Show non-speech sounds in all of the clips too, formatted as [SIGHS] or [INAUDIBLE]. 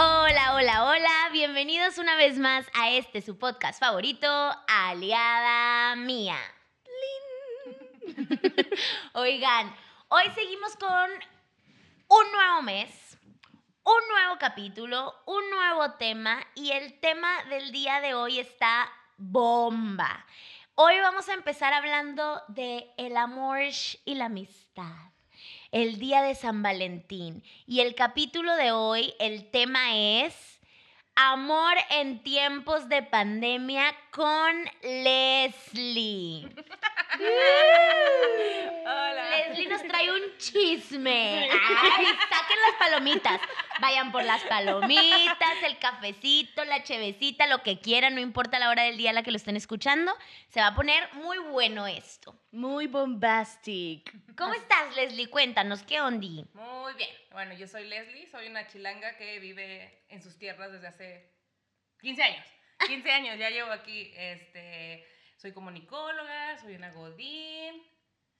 Hola, hola, hola, bienvenidos una vez más a este su podcast favorito, Aliada Mía. [LAUGHS] Oigan, hoy seguimos con un nuevo mes, un nuevo capítulo, un nuevo tema y el tema del día de hoy está bomba. Hoy vamos a empezar hablando de el amor y la amistad el día de San Valentín. Y el capítulo de hoy, el tema es Amor en tiempos de pandemia con Leslie. Hola. Leslie nos trae un chisme. Ay, saquen las palomitas. Vayan por las palomitas, el cafecito, la chevecita, lo que quieran, no importa la hora del día a la que lo estén escuchando. Se va a poner muy bueno esto. Muy bombastic. ¿Cómo estás, Leslie? Cuéntanos, ¿qué ondi? Muy bien. Bueno, yo soy Leslie, soy una chilanga que vive en sus tierras desde hace 15 años. 15 años ya llevo aquí. Este, soy comunicóloga, soy una godín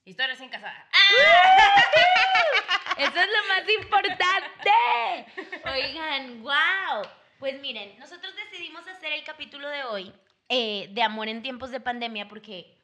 y estoy recién casada. [LAUGHS] Eso es lo más importante. Oigan, wow. Pues miren, nosotros decidimos hacer el capítulo de hoy eh, de amor en tiempos de pandemia porque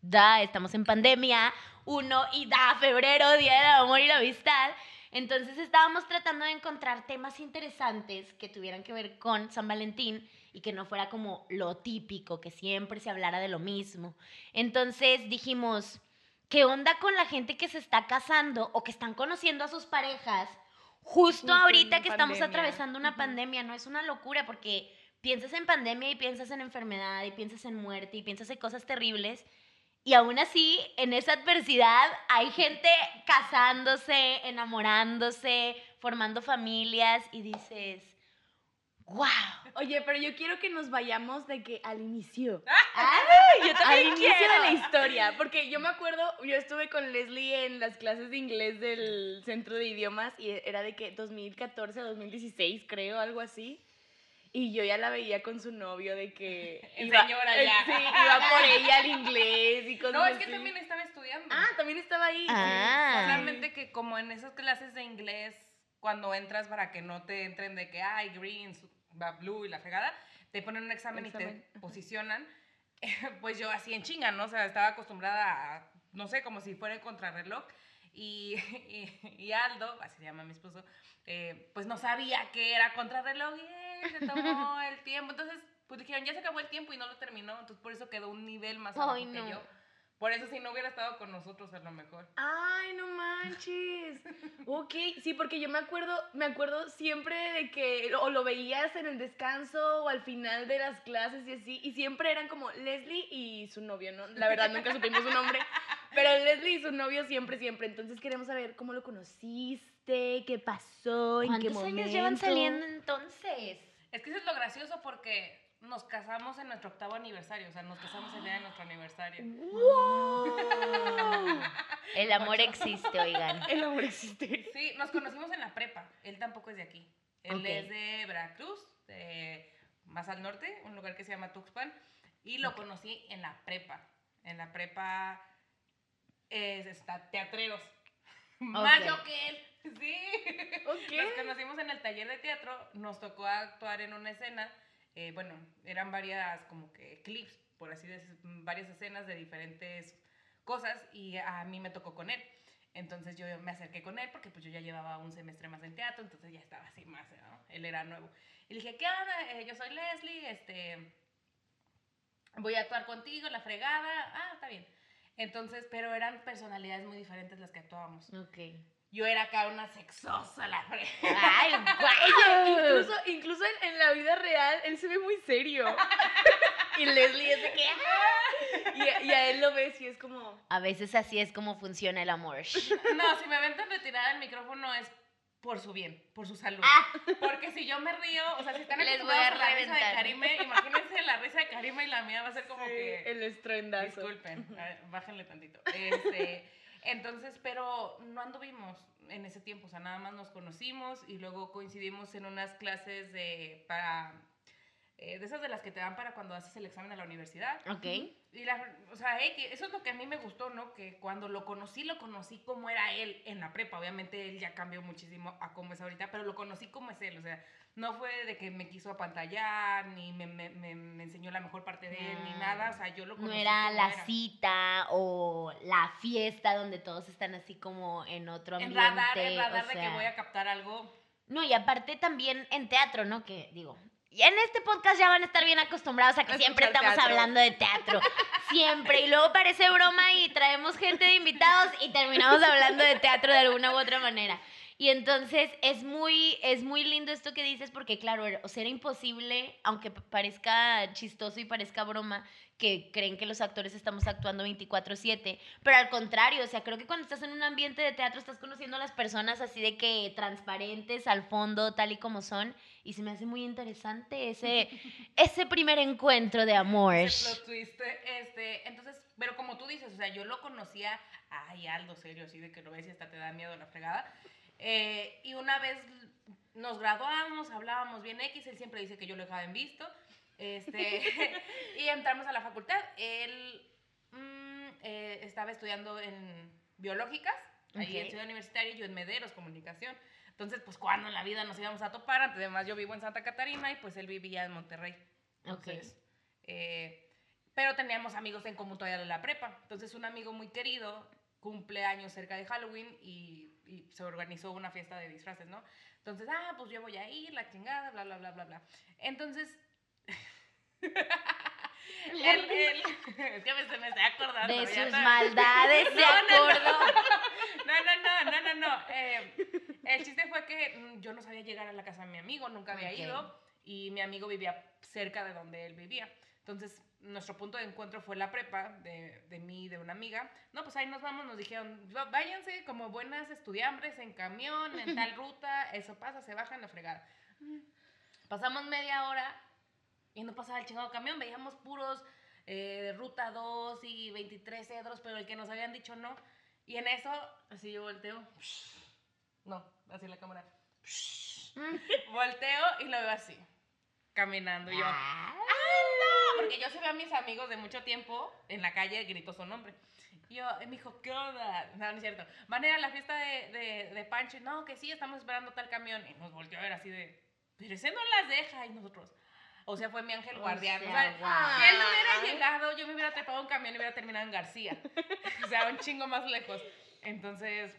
da, estamos en pandemia, uno y da, febrero, Día del Amor y la Amistad. Entonces estábamos tratando de encontrar temas interesantes que tuvieran que ver con San Valentín y que no fuera como lo típico, que siempre se hablara de lo mismo. Entonces dijimos, ¿qué onda con la gente que se está casando o que están conociendo a sus parejas justo, Justo ahorita que estamos atravesando una pandemia? No es una locura porque piensas en pandemia y piensas en enfermedad y piensas en muerte y piensas en cosas terribles. Y aún así, en esa adversidad hay gente casándose, enamorándose, formando familias y dices, wow. Oye, pero yo quiero que nos vayamos de que al inicio. Ay, yo Al inicio de la historia. Porque yo me acuerdo, yo estuve con Leslie en las clases de inglés del centro de idiomas y era de que 2014, 2016, creo, algo así. Y yo ya la veía con su novio de que. En iba- señora eh, ya. Sí, iba por ella al inglés y cosas No, es que así. también estaba estudiando. Ah, también estaba ahí. Ah. Solamente que como en esas clases de inglés, cuando entras para que no te entren de que hay green, su- va blue y la fregada, te ponen un examen, y Examen, te posicionan. [LAUGHS] Pues yo así en chinga, ¿no? O sea, estaba acostumbrada a, no sé, como si fuera el contrarreloj. Y, [LAUGHS] y, y Aldo, así se llama mi esposo, eh, pues no sabía que era contrarreloj y eh, se tomó [LAUGHS] el tiempo. Entonces, pues dijeron, ya se acabó el tiempo y no lo terminó. Entonces, por eso quedó un nivel más abajo Ay, que no. yo. Por eso, si no hubiera estado con nosotros, a lo mejor. Ay, no manches. [LAUGHS] Ok, sí, porque yo me acuerdo, me acuerdo siempre de que o lo veías en el descanso o al final de las clases y así, y siempre eran como Leslie y su novio, ¿no? La verdad nunca supimos su nombre, [LAUGHS] pero Leslie y su novio siempre, siempre. Entonces queremos saber cómo lo conociste, qué pasó, en qué ¿Cuántos momento. años llevan saliendo entonces? Es que eso es lo gracioso porque nos casamos en nuestro octavo aniversario, o sea, nos casamos el día de nuestro aniversario. ¡Wow! El amor existe, oigan. [LAUGHS] El amor existe. Sí, nos conocimos en la prepa. Él tampoco es de aquí. Él es de Veracruz, de más al norte, un lugar que se llama Tuxpan. Y lo conocí en la prepa. En la prepa es, está teatreros. Más yo que él. Sí. Ok. Nos conocimos en el taller de teatro, nos tocó actuar en una escena, eh, bueno, eran varias como que clips, por así decir, varias escenas de diferentes cosas y a mí me tocó con él. Entonces yo me acerqué con él porque pues yo ya llevaba un semestre más en teatro, entonces ya estaba así más, ¿no? Él era nuevo. Y le dije, ¿qué onda? Eh, yo soy Leslie, este, voy a actuar contigo, la fregada. Ah, está bien. Entonces, pero eran personalidades muy diferentes las que actuábamos. Ok. Yo era acá una sexosa, la fregada. Ay, guau. incluso, incluso en, en la vida real, él se ve muy serio. [LAUGHS] y Leslie es de que... "Ah". Y, a- y a él lo ves y es como... A veces así es como funciona el amor. [LAUGHS] No, si me ven tan retirada el micrófono es por su bien, por su salud. Porque si yo me río, o sea, si están Ah. Les voy a la risa de. Karime, imagínense la risa de Karime y la mía va a ser como Sí, que... el estruendazo. Disculpen, a ver, bájenle tantito. Este, entonces, pero no anduvimos en ese tiempo, o sea, nada más nos conocimos y luego coincidimos en unas clases de, para eh, de esas de las que te dan para cuando haces el examen a la universidad. Ok. Y la, o sea, que eso es lo que a mí me gustó, ¿no? Que cuando lo conocí, lo conocí como era él en la prepa. Obviamente él ya cambió muchísimo a cómo es ahorita, pero lo conocí como es él. O sea, no fue de que me quiso apantallar, ni me, me, me, me enseñó la mejor parte de él, ni Ah. nada. O sea, yo lo No conocí era como la era. cita o la fiesta donde todos están así como en otro En ambiente. radar, en radar o de que voy a captar algo. No, y aparte también en teatro, ¿no? Que digo, y en este podcast ya van a estar bien acostumbrados a que siempre estamos teatro. hablando de teatro. [LAUGHS] Siempre. Y luego parece broma y traemos gente de invitados y terminamos hablando de teatro de alguna u otra manera. Y entonces es muy, es muy lindo esto que dices porque, claro, o sea, era imposible, aunque parezca chistoso y parezca broma, que creen que los actores estamos actuando 24/7, pero al contrario, o sea, creo que cuando estás en un ambiente de teatro estás conociendo a las personas así de que transparentes al fondo, tal y como son, y se me hace muy interesante ese, [LAUGHS] ese primer encuentro de amor. Este, entonces, pero como tú dices, o sea, yo lo conocía, ay, Aldo, serio, así de que lo ves y hasta te da miedo la fregada. Eh, y una vez nos graduamos, hablábamos bien X, él siempre dice que yo lo dejaba en visto. Este, [LAUGHS] [LAUGHS] y entramos a la facultad. Él mm, eh, estaba estudiando en biológicas, ahí en. Ciudad Universitaria, y yo en Mederos, comunicación. Entonces, pues, cuando en la vida nos íbamos a topar? Además, yo vivo en Santa Catarina y pues él vivía en Monterrey. Ok. Entonces, eh, pero teníamos amigos en común todavía de la prepa. Entonces, un amigo muy querido cumple años cerca de Halloween y, y se organizó una fiesta de disfraces, ¿no? Entonces, ah, pues yo voy a ir, la chingada, bla, bla, bla, bla, bla. Entonces, [LAUGHS] él, él- [LAUGHS] es que me, se me está acordando. De sus maldades [LAUGHS] se acordó. No, no, no, no, no, no. Eh, el chiste fue que mm, yo no sabía llegar a la casa de mi amigo, nunca había ido y mi amigo vivía cerca de donde él vivía. Entonces, nuestro punto de encuentro fue la prepa de, de mí y de una amiga. No, pues ahí nos vamos, nos dijeron, "Va- váyanse como buenas estudiantes en camión, en tal [LAUGHS] ruta, eso pasa, se bajan la fregada. Pasamos media hora y no pasaba el chingado camión, veíamos puros eh, de ruta 2 y 23 cedros, pero el que nos habían dicho no. Y en eso, así yo volteo. No, así la cámara. Volteo y lo veo así, caminando. Y yo, Ah, porque yo se veo a mis amigos de mucho tiempo en la calle, gritó su nombre. Y yo, me dijo, ¿qué onda? No, no es cierto. Van a ir a la fiesta de, de, de Pancho. Y, No, que sí, estamos esperando tal camión. Y nos volteó a ver así de, pero ese no las deja. Y nosotros, o sea, fue mi ángel O guardián. O sea, sea, guau. si él no hubiera llegado, yo me hubiera trepado un camión y hubiera terminado en García. o sea, un chingo más lejos. Entonces,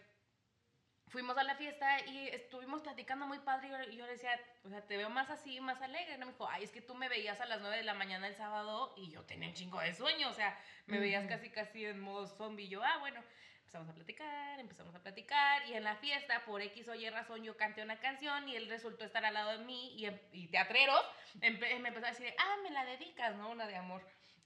fuimos a la fiesta y estuvimos platicando muy padre y yo, le decía, o sea, te veo más así, más alegre. No me dijo, ay, es que tú me veías a las 9 de la mañana el sábado y yo tenía un chingo de sueño, o sea, me veías casi casi en modo zombie. Y yo, ah, bueno, empezamos a platicar, empezamos a platicar y en la fiesta, por X o Y razón, yo canté una canción y él resultó estar al lado de mí y, em- y teatreros empe- me empezó a decir, ah, me la dedicas, ¿no? Una de amor.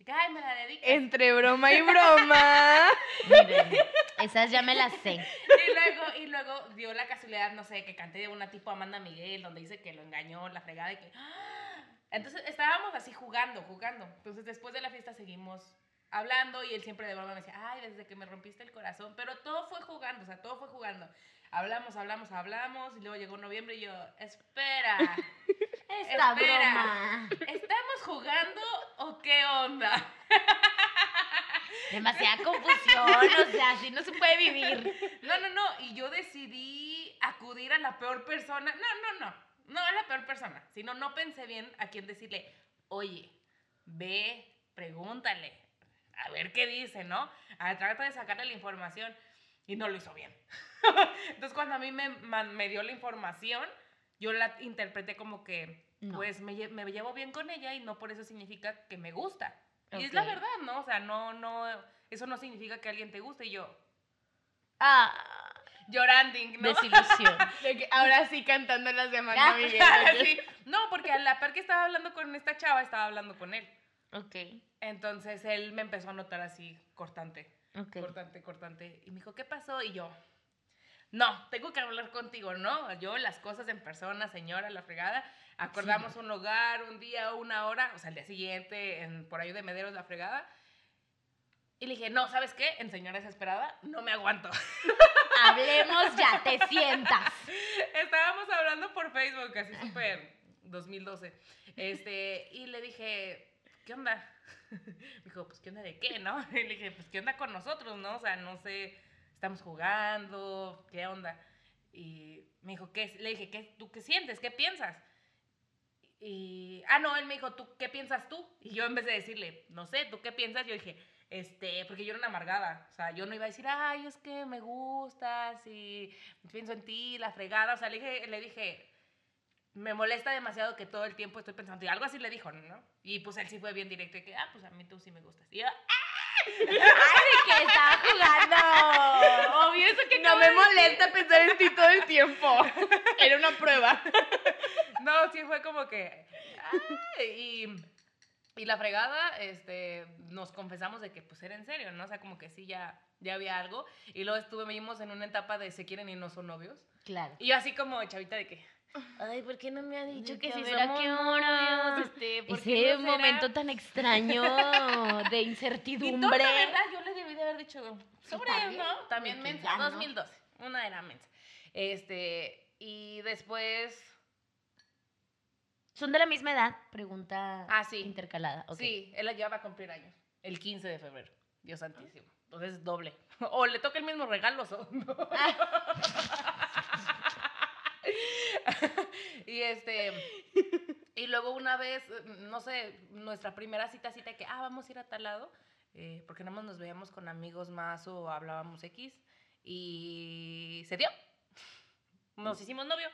Ay, me la dedicas. Entre broma y broma. [LAUGHS] miren, esas ya me las sé. [LAUGHS] Y luego, y luego dio la casualidad, no sé, que canté de una tipo Amanda Miguel, donde dice que lo engañó, la fregada y que... ¡ah! Entonces estábamos así jugando, jugando. Entonces después de la fiesta seguimos hablando y él siempre de broma me decía, ay, desde que me rompiste el corazón. Pero todo fue jugando, o sea, todo fue jugando. Hablamos, hablamos, hablamos y luego llegó noviembre y yo, espera, [LAUGHS] Esta Espera. broma. ¿estamos jugando o qué onda? [LAUGHS] Demasiada confusión, o sea, así no se puede vivir. No, no, no. Y yo decidí acudir a la peor persona. No, no, no. No a la peor persona. Sino no pensé bien a quién decirle, oye, ve, pregúntale, a ver qué dice, ¿no? A, trata de sacarle la información. Y no lo hizo bien. [LAUGHS] Entonces, cuando a mí me, me dio la información, yo la interpreté como que, No. pues, me, me llevo bien con ella y no por eso significa que me gusta. Y es la verdad, ¿no? O sea, no, no, eso no significa que alguien te guste. Y yo, Ah, llorando, ¿no? desilusión. [LAUGHS] De que ahora sí cantando las de [LAUGHS] Ah. Sí. No, porque a la par que estaba hablando con esta chava, estaba hablando con él. Ok, Entonces él me empezó a notar así, cortante, ok. cortante, cortante. Y me dijo, ¿qué pasó? Y yo, no, tengo que hablar contigo, ¿no? Yo las cosas en persona, señora, la fregada. Acordamos un lugar, un día, una hora, o sea, el día siguiente, en, por ahí de Mederos, la fregada. Y le dije, no, ¿sabes qué? En señora desesperada, no me aguanto. [LAUGHS] Hablemos ya, te [LAUGHS] sientas. Estábamos hablando por Facebook, así [LAUGHS] súper 2012. Este, y le dije, ¿qué onda? [LAUGHS] Me dijo, pues, ¿qué onda de qué, no? [LAUGHS] Y le dije, pues, ¿qué onda con nosotros, no? O sea, no sé, estamos jugando, ¿qué onda? Y me dijo, ¿qué? es?". Le dije, ¿qué, ¿tú qué sientes? ¿Qué piensas? Y, ah, no, él me dijo, ¿tú qué piensas tú? Y yo en vez de decirle, no sé, ¿tú qué piensas? Yo dije, este, porque yo era una amargada, o sea, yo no iba a decir, ay, es que me gustas y pienso en ti, la fregada, o sea, le dije, le dije, me molesta demasiado que todo el tiempo estoy pensando, y algo así le dijo, ¿no? Y pues él sí fue bien directo, y que, ah, pues a mí tú sí me gustas. Y yo, "Ah". ¡Ay, de que estaba jugando! Obvio, eso que no me molesta pensar en ti todo el tiempo. [LAUGHS] Era una prueba. no, sí fue como que, "Ay", y, y la fregada, este, nos confesamos de que pues era en serio, ¿no? O sea, como que sí, ya, ya había algo, y luego estuvimos en una etapa de se quieren y no son novios, Claro. y yo así como chavita de que, ay, ¿por qué no me ha dicho que que si somos qué hora. Este, [LAUGHS] ¿por qué Ese no será?" momento tan extraño de [LAUGHS] Y incertidumbre. la verdad, yo le debí de haber dicho sobre, también, ¿no? También mensa, no. 2012. Una era mensa. Este, y después, ¿Son de la misma edad? Pregunta Ah, sí. intercalada. sí, él ya va a cumplir años. El 15 de febrero. Dios santísimo. Entonces, doble. [LAUGHS] O le toca el mismo regalo, o no. [LAUGHS] y este, y luego una vez, no sé, nuestra primera cita, cita que, ah, vamos a ir a tal lado, eh, porque nada más nos veíamos con amigos más o hablábamos X, y se dio. Nos hicimos novio.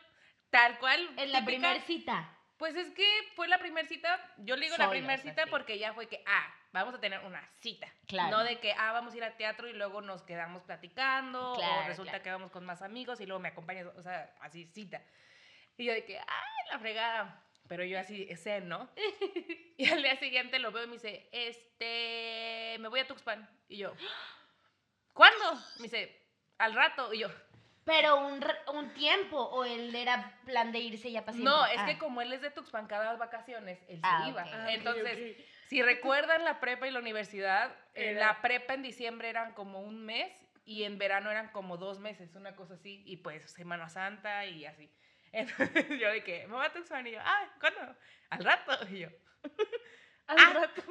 Tal cual. En la primera cita. Pues es que fue la primera cita, yo le digo la primera cita así. porque ya fue que, ah, vamos a tener una cita. Claro. No de que, ah, vamos a ir al teatro y luego nos quedamos platicando, Claro, o resulta claro. que vamos con más amigos y luego me acompañas, o sea, así cita. Y yo de que, ay, la fregada. Pero yo así, ese, ¿no? [LAUGHS] y al día siguiente lo veo y me dice, este, me voy a Tuxpan. Y yo, ¿cuándo? Me dice, al rato. Y yo, Pero un, un tiempo, o él era plan de irse ya siempre. no, es Ah. que como él es de Tuxpan cada vacaciones, él se Ah, iba. Ah, Entonces, si recuerdan la prepa y la universidad, en la prepa en diciembre eran como un mes y en verano eran como dos meses, una cosa así, y pues Semana Santa y así. Entonces [LAUGHS] yo de que, me voy a Tuxpan y yo, ah, ¿cuándo? Al rato. Y yo, [LAUGHS] Al Ah. rato.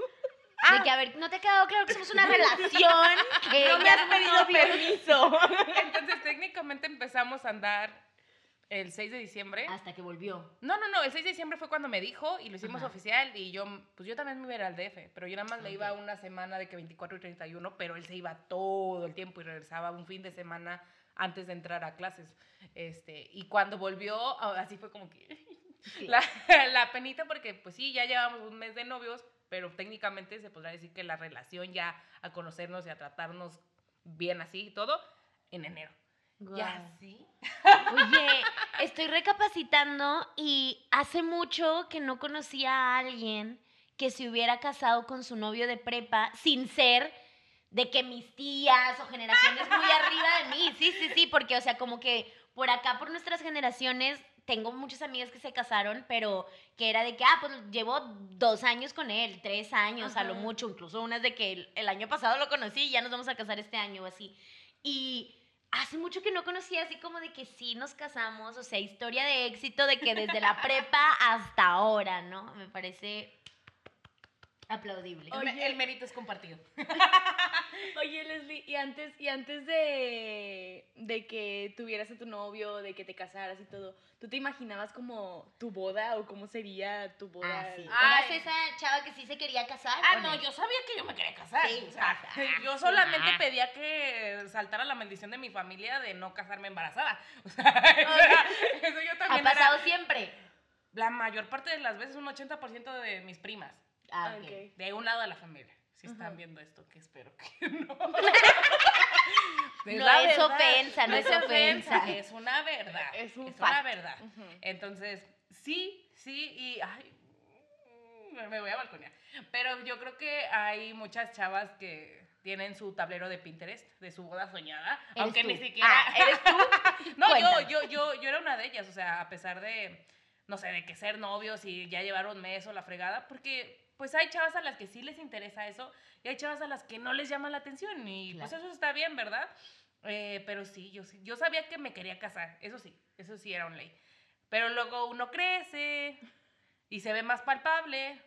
De que, a ver, ¿no te ha quedado claro que somos una relación? [LAUGHS] Que No me has pedido permiso. entonces técnicamente empezamos a andar el 6 de diciembre. Hasta que volvió. No, no, no, el 6 de diciembre fue cuando me dijo y lo hicimos Ajá. oficial y yo, pues yo también me iba a ir al DF, pero yo nada más me iba Ok. una semana de que 24 y 31, pero él se iba todo el tiempo y regresaba un fin de semana antes de entrar a clases. Este, y cuando volvió, así fue como que la, la penita porque pues sí, ya llevamos un mes de novios, pero técnicamente se podrá decir que la relación ya a conocernos y a tratarnos bien así y todo, en enero. Guau. Ya, sí. Oye, [LAUGHS] estoy recapacitando y hace mucho que no conocía a alguien que se hubiera casado con su novio de prepa sin ser de que mis tías o generaciones muy arriba de mí. Sí, sí, sí, porque, o sea, como que por acá, por nuestras generaciones, tengo muchas amigas que se casaron, pero que era de que, ah, pues llevo dos años con él, tres años a lo mucho, incluso unas de que el, el año pasado lo conocí y ya nos vamos a casar este año o así. Y hace mucho que no conocía así como de que sí nos casamos, o sea, historia de éxito de que desde la prepa hasta ahora, ¿no? Me parece aplaudible. El, me- Oye. el mérito es compartido. [LAUGHS] Oye, Leslie, y antes, y antes de, de que tuvieras a tu novio, de que te casaras y todo, ¿tú te imaginabas como tu boda o cómo sería tu boda? Ah, sí. ¿Eras esa chava que sí se quería casar? Ah, no, yo sabía que yo me quería casar. Sí, o sea, ah, yo sí, solamente ah. pedía que saltara la maldición de mi familia de no casarme embarazada. [LAUGHS] O sea, eso yo ¿Ha también era- pasado siempre? La mayor parte de las veces, un 80% de mis primas. Ah, ok. De un lado de la familia. Si están viendo esto, que espero que [LAUGHS] no. No es ofensa, no es ofensa. Es una verdad. Es un una verdad. Entonces, sí, sí, y ay, mm, me voy a balconear. Pero yo creo que hay muchas chavas que tienen su tablero de Pinterest de su boda soñada, aunque tú. ni siquiera Ah, ¿eres tú? [LAUGHS] No, yo, yo, yo, yo era una de ellas, o sea, a pesar de, no sé, de que ser novios y ya llevar un mes o la fregada, porque pues hay chavas a las que sí les interesa eso y hay chavas a las que no les llama la atención y pues eso está bien, ¿verdad? Eh, pero sí, yo, yo sabía que me quería casar, eso sí, eso sí era un ley. Pero luego uno crece, y se ve más palpable.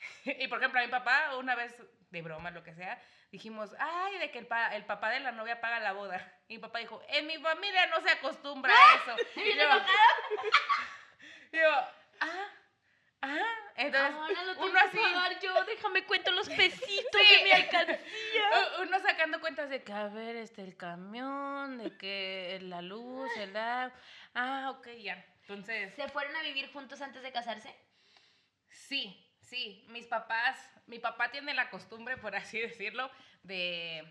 [LAUGHS] y por ejemplo, a mi papá, una vez, de broma, lo que sea, dijimos, ay, de que el, pa- el papá de la novia paga la boda. Y mi papá dijo, en mi familia no se acostumbra a [LAUGHS] eso. Y yo, [LAUGHS] yo, ah, ah. Entonces, Ahora lo tengo uno así, que pagar yo, déjame cuento los pesitos Sí. de mi alcancía. [LAUGHS] uno sacando cuentas de que, a ver, este, el camión, de que la luz, el agua. Ah, ok, ya. Entonces, ¿Se fueron a vivir juntos antes de casarse? Sí, sí, mis papás, mi papá tiene la costumbre, por así decirlo, de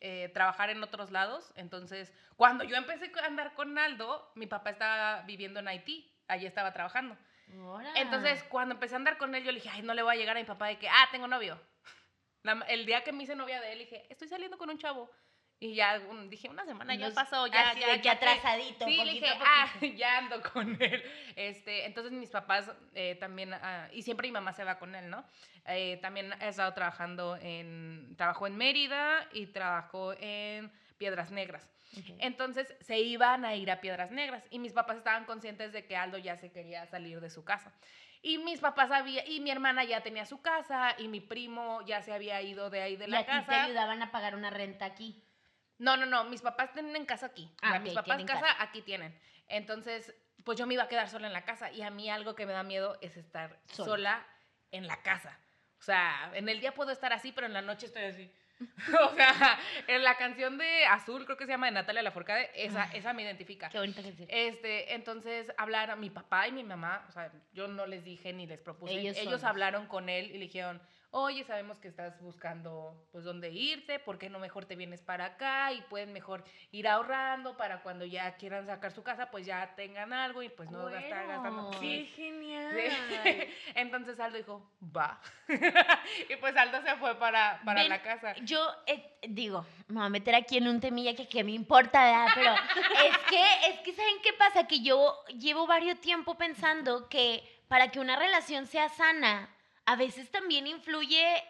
eh, trabajar en otros lados. Entonces, cuando yo empecé a andar con Aldo, mi papá estaba viviendo en Haití, allí estaba trabajando. Ahora. Entonces, cuando empecé a andar con él, yo le dije, ay, no le voy a llegar a mi papá de que, ah, tengo novio. [LAUGHS] La- el día que me hice novia de él, dije, estoy saliendo con un chavo. Y ya un- dije, una semana ya Unos- pasó, ya, así ya, de ya que- atrasadito, Sí, le poquito dije, a ah, [LAUGHS] ya ando con él. Este, entonces mis papás eh, también, ah, y siempre mi mamá se va con él, ¿no? Eh, también ha estado trabajando en, trabajó en Mérida y trabajó en Piedras Negras. Entonces se iban a ir a Piedras Negras y mis papás estaban conscientes de que Aldo ya se quería salir de su casa. Y mis papás había, y mi hermana ya tenía su casa y mi primo ya se había ido de ahí de y la a ti te casa. ayudaban a pagar una renta aquí. No, no, no, mis papás tienen casa aquí. O Ah, sea, mis papás casa, casa. aquí tienen. Entonces, pues yo me iba a quedar sola en la casa y a mí algo que me da miedo es estar Sola. sola, en la casa. O sea, en el día puedo estar así, pero en la noche estoy así. [LAUGHS] o sea, en la canción de Azul, creo que se llama de Natalia Lafourcade, esa, esa me identifica. Qué bonita canción. Este, entonces hablaron mi papá y mi mamá, o sea, yo no les dije ni les propuse, Ellos ellos, hablaron con él y le dijeron, oye, sabemos que estás buscando pues dónde irte, ¿por qué no mejor te vienes para acá y pueden mejor ir ahorrando para cuando ya quieran sacar su casa, pues ya tengan algo y pues no gastar gastando. ¡Qué genial! Sí. [LAUGHS] Entonces Aldo dijo, va. [LAUGHS] y pues Aldo se fue para, para Ven, la casa. Yo eh, digo, me voy a meter aquí en un temilla que, que me importa, ¿verdad? Pero [LAUGHS] es que, es que, ¿saben qué pasa? Que yo llevo varios tiempo pensando que para que una relación sea sana, a veces también influye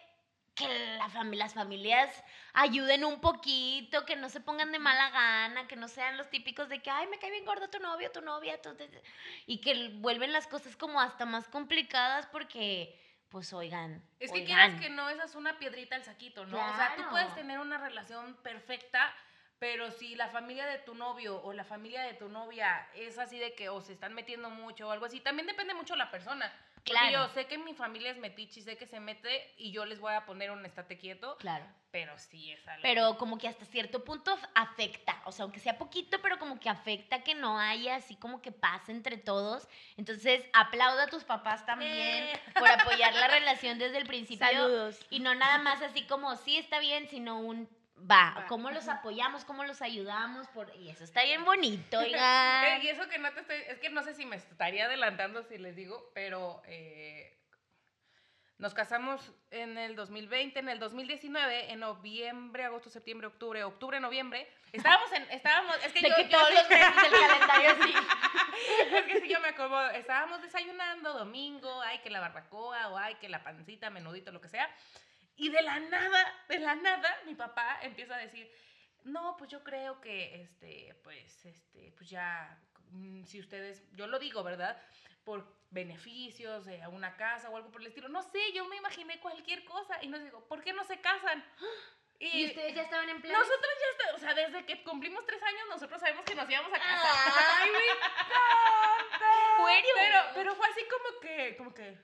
que la las familias ayuden un poquito, que no se pongan de mala gana, que no sean los típicos de que, ay, me cae bien gordo tu novio, tu novia, tu- tu- tu", y que vuelven las cosas como hasta más complicadas porque, pues, oigan. Es que oigan. quieras que no, esa es una piedrita al saquito, ¿no? O sea, tú puedes tener una relación perfecta, pero si la familia de tu novio o la familia de tu novia es así de que o se están metiendo mucho o algo así, también depende mucho de la persona. Porque Claro. yo sé que mi familia es metiche y sé que se mete y yo les voy a poner un estate quieto, Claro. pero sí es algo. Pero como que hasta cierto punto afecta, o sea, aunque sea poquito, pero como que afecta que no haya así como que paz entre todos. Entonces, aplaudo a tus papás también Eh. por apoyar la relación desde el principio. [LAUGHS] Saludos. Y no nada más así como, sí está bien, sino un, va. ¿cómo los apoyamos? ¿Cómo los ayudamos? Por... Y eso está bien bonito, [LAUGHS] oigan. y eso que no te estoy, es que no sé si me estaría adelantando si les digo, pero eh, nos casamos en el 2020, en el 2019, en noviembre, agosto, septiembre, octubre, octubre, noviembre. Estábamos en, estábamos, es que De yo, que yo todos sí- los meses del calendario [LAUGHS] así. es que sí yo me acomodo. Estábamos desayunando domingo, ay que la barbacoa o ay que la pancita, menudito, lo que sea. Y de la nada, de la nada, mi papá empieza a decir, no, pues yo creo que, este, pues, este, pues ya, mm, si ustedes, yo lo digo, ¿verdad? Por beneficios, de una casa o algo por el estilo. No sé, yo me imaginé cualquier cosa. Y nos digo, ¿por qué no se casan? [GASPS] Y ustedes ya estaban en plan. Nosotros ya, está- o sea, desde que cumplimos tres años, nosotros sabemos que nos íbamos a casar. Ay, me [LAUGHS] Pero, pero, pero fue así como que, como que,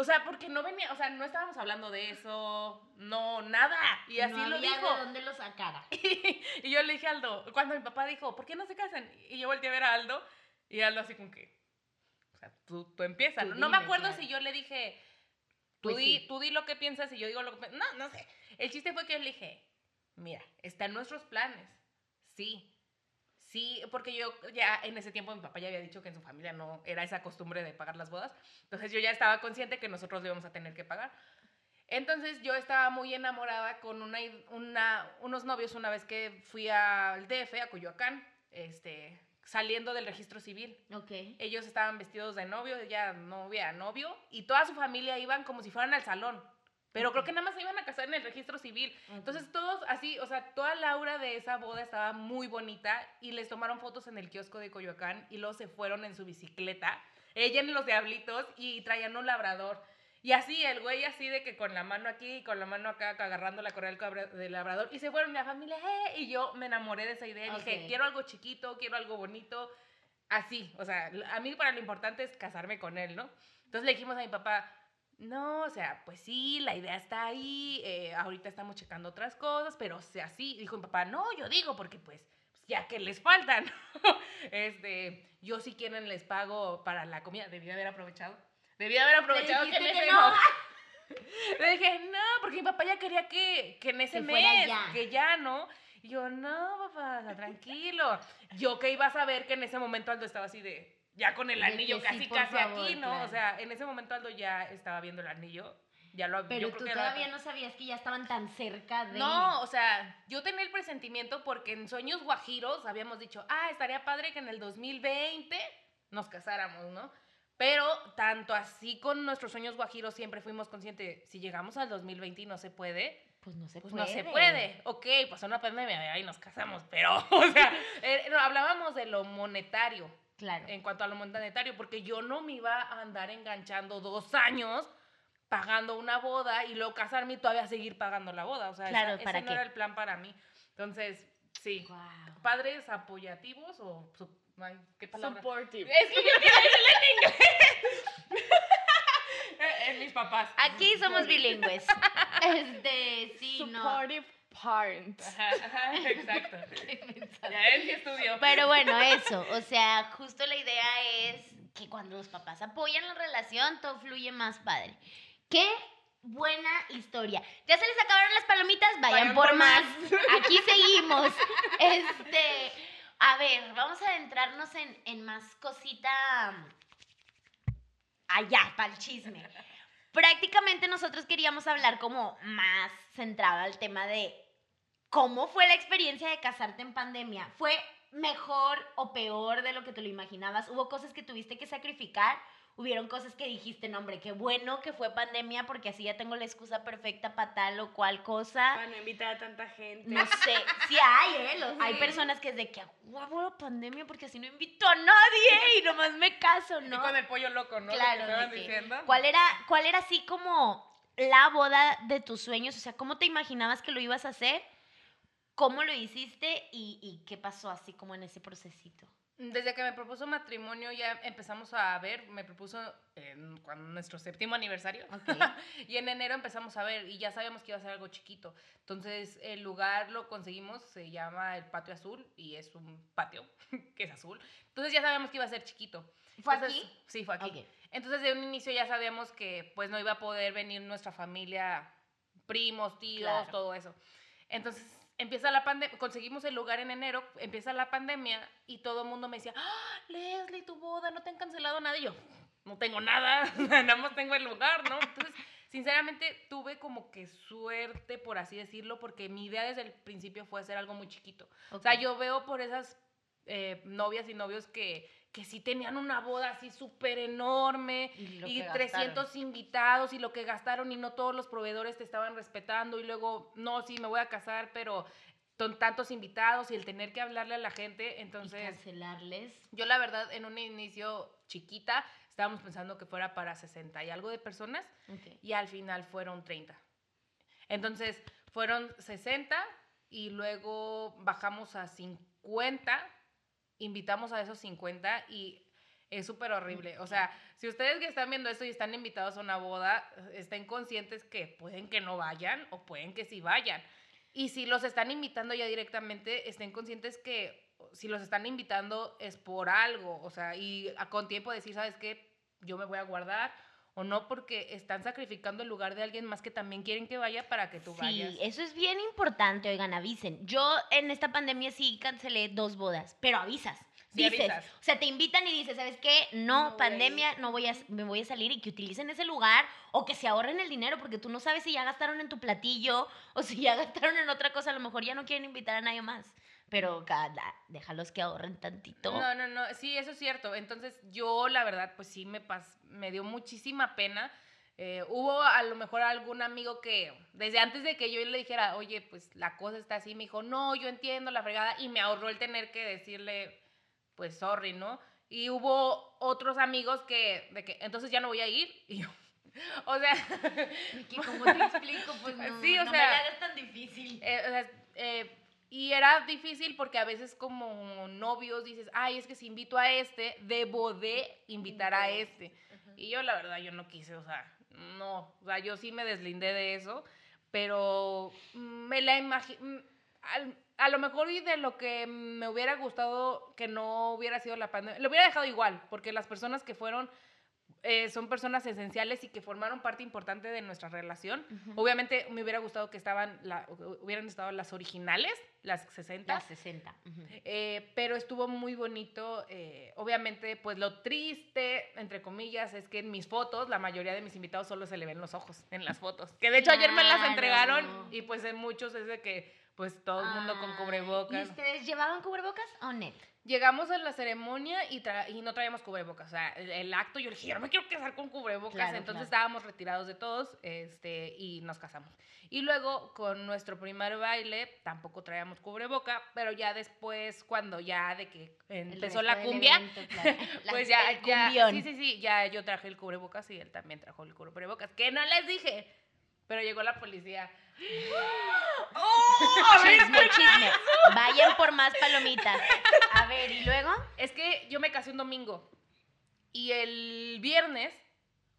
o sea, porque no venía, o sea, no estábamos hablando de eso, no, nada. Y así no lo había dijo. de dónde lo sacara. [LAUGHS] y yo le dije a Aldo, cuando mi papá dijo, ¿por qué no se casan? Y yo volteé a ver a Aldo, y Aldo así como que, o sea, tú, tú empiezas. Tú no me acuerdo claro. si yo le dije, tú, Pues di, sí. tú di lo que piensas y yo digo lo que piensas. No, no sé. El chiste fue que yo le dije, mira, están nuestros planes. Sí. Sí, porque yo ya en ese tiempo mi papá ya había dicho que en su familia no era esa costumbre de pagar las bodas. Entonces yo ya estaba consciente que nosotros le íbamos a tener que pagar. Entonces yo estaba muy enamorada con una, una, unos novios una vez que fui al DF, a Coyoacán, este, saliendo del registro civil. Ok. Ellos estaban vestidos de novio, ella novia, novio, y toda su familia iban como si fueran al salón. Pero creo que nada más se iban a casar en el registro civil. Entonces todos así, o sea, toda la aura de esa boda estaba muy bonita y les tomaron fotos en el kiosco de Coyoacán y luego se fueron en su bicicleta, ella en los diablitos y traían un labrador. Y así, el güey así de que con la mano aquí y con la mano acá agarrando la correa del labrador y se fueron la familia, ¡eh! Y yo me enamoré de esa idea y dije, quiero algo chiquito, quiero algo bonito, así. O sea, a mí para lo importante es casarme con él, ¿no? Entonces le dijimos a mi papá, no, o sea, pues sí, la idea está ahí, eh, ahorita estamos checando otras cosas, pero o sea, sí, dijo mi papá, no, yo digo, porque pues, ya que les faltan, [LAUGHS] este, yo si quieren les pago para la comida, debí haber aprovechado, debí haber aprovechado que ese que no. [LAUGHS] Le dije, no, porque mi papá ya quería que, que en ese Que mes, ya. que ya, ¿no? Y yo, no, papá, tranquilo. Yo que iba a saber que en ese momento Aldo estaba así de, ya con el anillo que sí, casi, casi favor, aquí, ¿no? claro. O sea, en ese momento Aldo ya estaba viendo el anillo. Ya lo Pero yo tú creo que era- todavía no sabías que ya estaban tan cerca de... No, o sea, yo tenía el presentimiento porque en Sueños Guajiros habíamos dicho, ah, estaría padre que en el 2020 nos casáramos, ¿no? Pero tanto así con nuestros sueños guajiros siempre fuimos conscientes, si llegamos al 2020 y no se puede, Pues no se pues puede. no se puede. Ok, pasó una pandemia y nos casamos, pero, [LAUGHS] o sea, eh, no, hablábamos de lo monetario Claro. en cuanto a lo monetario, porque yo no me iba a andar enganchando dos años pagando una boda y luego casarme y todavía seguir pagando la boda. O sea, Claro, esa- ¿para ese no qué? era el plan para mí. Entonces, sí. Guau. Padres apoyativos o... su- ay, ¿Qué palabra? Supportive. Es que yo quiero decirlo en inglés. [LAUGHS] Eh, en mis papás. Aquí somos bilingües. [LAUGHS] Este, sí, no. Parent. Ajá, ajá, [LAUGHS] exacto. Ya él sí estudió. Pero bueno, eso, o sea, justo la idea es que cuando los papás apoyan la relación, todo fluye más padre. Qué buena historia. ¿Ya se les acabaron las palomitas? Vayan, Vayan por, por más. más. [LAUGHS] Aquí seguimos. [LAUGHS] Este, a ver, vamos a adentrarnos en, en más cosita allá, para el chisme. Prácticamente nosotros queríamos hablar como más centrado al tema de cómo fue la experiencia de casarte en pandemia. ¿Fue mejor o peor de lo que te lo imaginabas? ¿Hubo cosas que tuviste que sacrificar? ¿Hubieron cosas que dijiste, no hombre, qué bueno que fue pandemia porque así ya tengo la excusa perfecta para tal o cual cosa? Para no invitar a tanta gente. No sé, sí hay, ¿eh? Los- hay Sí. personas que es de que, la pandemia porque así no invito a nadie y nomás me caso, Y ¿no? con el pollo loco, ¿no? Claro, que de estaban que- diciendo. ¿Cuál era, ¿Cuál era así como la boda de tus sueños? O sea, ¿cómo te imaginabas que lo ibas a hacer? ¿Cómo lo hiciste? ¿Y, y qué pasó así como en ese procesito? Desde que me propuso matrimonio ya empezamos a ver, me propuso en cuando nuestro séptimo aniversario [LAUGHS] y en enero empezamos a ver y ya sabíamos que iba a ser algo chiquito. Entonces el lugar lo conseguimos, se llama el Patio Azul y es un patio [LAUGHS] que es azul. Entonces ya sabíamos que iba a ser chiquito. ¿Fue Entonces, aquí? Sí, fue aquí. Ok. Entonces de un inicio ya sabíamos que pues no iba a poder venir nuestra familia, primos, tíos, Claro. todo eso. Entonces empieza la pandemia, conseguimos el lugar en enero, empieza la pandemia y todo el mundo me decía, ¡Ah, Leslie, tu boda, no te han cancelado nada. Y yo, no tengo nada, [LAUGHS] nada más tengo el lugar, ¿no? Entonces, sinceramente, tuve como que suerte, por así decirlo, porque mi idea desde el principio fue hacer algo muy chiquito. O sea, yo veo por esas eh, novias y novios que, que sí tenían una boda así súper enorme Y y que 300 gastaron. invitados y lo que gastaron y no todos los proveedores te estaban respetando y luego, no, sí, me voy a casar, pero con tantos invitados y el tener que hablarle a la gente, Y entonces cancelarles. yo la verdad en un inicio chiquita estábamos pensando que fuera para 60 y algo de personas y al final fueron 30. Entonces fueron 60 y luego bajamos a 50, invitamos a esos 50 y es súper horrible. O sea, si ustedes que están viendo esto y están invitados a una boda, estén conscientes que pueden que no vayan o pueden que sí vayan. Y si los están invitando ya directamente, estén conscientes que si los están invitando es por algo, o sea, y con tiempo decir, ¿sabes qué? Yo me voy a guardar o no porque están sacrificando el lugar de alguien más que también quieren que vaya para que tú Sí, vayas. eso es bien importante, oigan, avisen. Yo en esta pandemia sí cancelé dos bodas, pero avisas. Sí, dices, avisas. o sea, te invitan y dices, ¿sabes qué? No, No voy pandemia, no voy a, me voy a salir y que utilicen ese lugar o que se ahorren el dinero porque tú no sabes si ya gastaron en tu platillo o si ya [LAUGHS] gastaron en otra cosa, a lo mejor ya no quieren invitar a nadie más. Pero cada, déjalos que ahorren tantito. No, no, no, sí, eso es cierto. Entonces yo, la verdad, pues sí me, pas me dio muchísima pena Eh, hubo a lo mejor algún amigo que desde antes de que yo le dijera, oye, pues la cosa está así, me dijo, no, yo entiendo la fregada y me ahorró el tener que decirle, pues sorry, ¿no? Y hubo otros amigos que, de que, entonces ya no voy a ir. [LAUGHS] Y yo, o sea, ¿Qué, ¿Cómo te explico? Pues [LAUGHS] no, Sí, o no sea, me la hagas tan difícil. eh, o sea, eh, y era difícil porque a veces como novios dices, ay, es que si invito a este, debo de invitar a este. Y yo la verdad, yo no quise, o sea, no, o sea, yo sí me deslindé de eso, pero me la imagino, a lo mejor y de lo que me hubiera gustado que no hubiera sido la pandemia, lo hubiera dejado igual, porque las personas que fueron eh, son personas esenciales y que formaron parte importante de nuestra relación. Obviamente me hubiera gustado que estaban la- hubieran estado las originales, las 60. Las 60. ujú. Eh, pero estuvo muy bonito. eh, obviamente, pues lo triste, entre comillas, es que en mis fotos, la mayoría de mis invitados solo se le ven los ojos en las fotos. Que de hecho ayer me las entregaron y pues en muchos es de que pues todo el mundo con cubrebocas. ¿Y ustedes llevaban cubrebocas o net? Llegamos a la ceremonia y, tra- y no traíamos cubrebocas. O sea, el, el acto, yo le dije, yo no me quiero casar con cubrebocas. Claro, Entonces claro. estábamos retirados de todos este, y nos casamos. Y luego con nuestro primer baile tampoco traíamos cubreboca, pero ya después, cuando ya de que empezó la cumbia, evento, claro. [LAUGHS] La- pues ya, el ya, cumbión. sí, sí, sí, ya yo traje el cubrebocas y él también trajo el cubrebocas, que no les dije, pero llegó la policía. Chisme, chisme. Vayan por más palomitas. A ver, ¿y luego? Es que yo me casé un domingo y el viernes,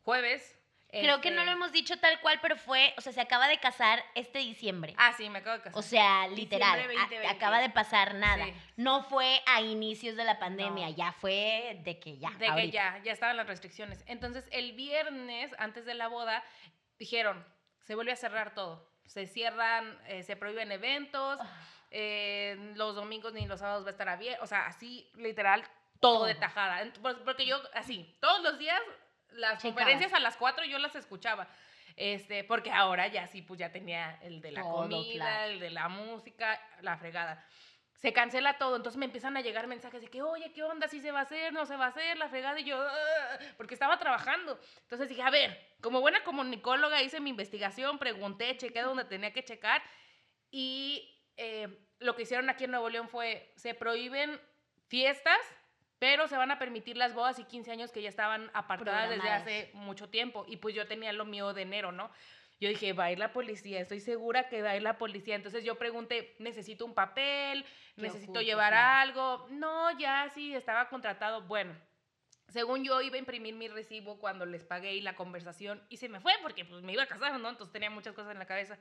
jueves. Creo que no este, lo hemos dicho tal cual, pero fue, o sea, se acaba de casar este diciembre. Ah, sí, me acabo de casar. O sea, literal, Diciembre a- 2020. acaba de pasar nada. Sí. No fue a inicios de la pandemia, No. ya fue de que ya. de que ya, ya estaban las restricciones. Entonces, el viernes, antes de la boda, dijeron, se vuelve a cerrar todo. Se cierran, eh, se prohíben eventos, Ah. eh, los domingos ni los sábados va a estar abierto. O sea, así, literal, todo, de Todo. tajada. Ent- por- Porque yo, así, todos los días, las Checabas. conferencias a las 4 yo las escuchaba. Este, porque ahora ya sí, pues ya tenía el de la Todo, comida, el de la música, la fregada se cancela todo, entonces me empiezan a llegar mensajes de que, oye, ¿qué onda? ¿Si se va a hacer? ¿No se va a hacer? La fregada, y yo, "Ah", porque estaba trabajando. Entonces dije, a ver, como buena comunicóloga hice mi investigación, pregunté, chequé donde tenía que checar, y eh, lo que hicieron aquí en Nuevo León fue, se prohíben fiestas, pero se van a permitir las bodas y 15 años que ya estaban apartadas desde hace mucho tiempo, y pues yo tenía lo mío de enero, ¿no? Yo dije, va a ir la policía, estoy segura que va a ir la policía. Entonces yo pregunté, necesito un papel, ¿Qué necesito llevar Claro. algo. No, ya sí, estaba contratado. Bueno, según yo iba a imprimir mi recibo cuando les pagué y la conversación y se me fue porque pues me iba a casar, ¿no? Entonces tenía muchas cosas en la cabeza.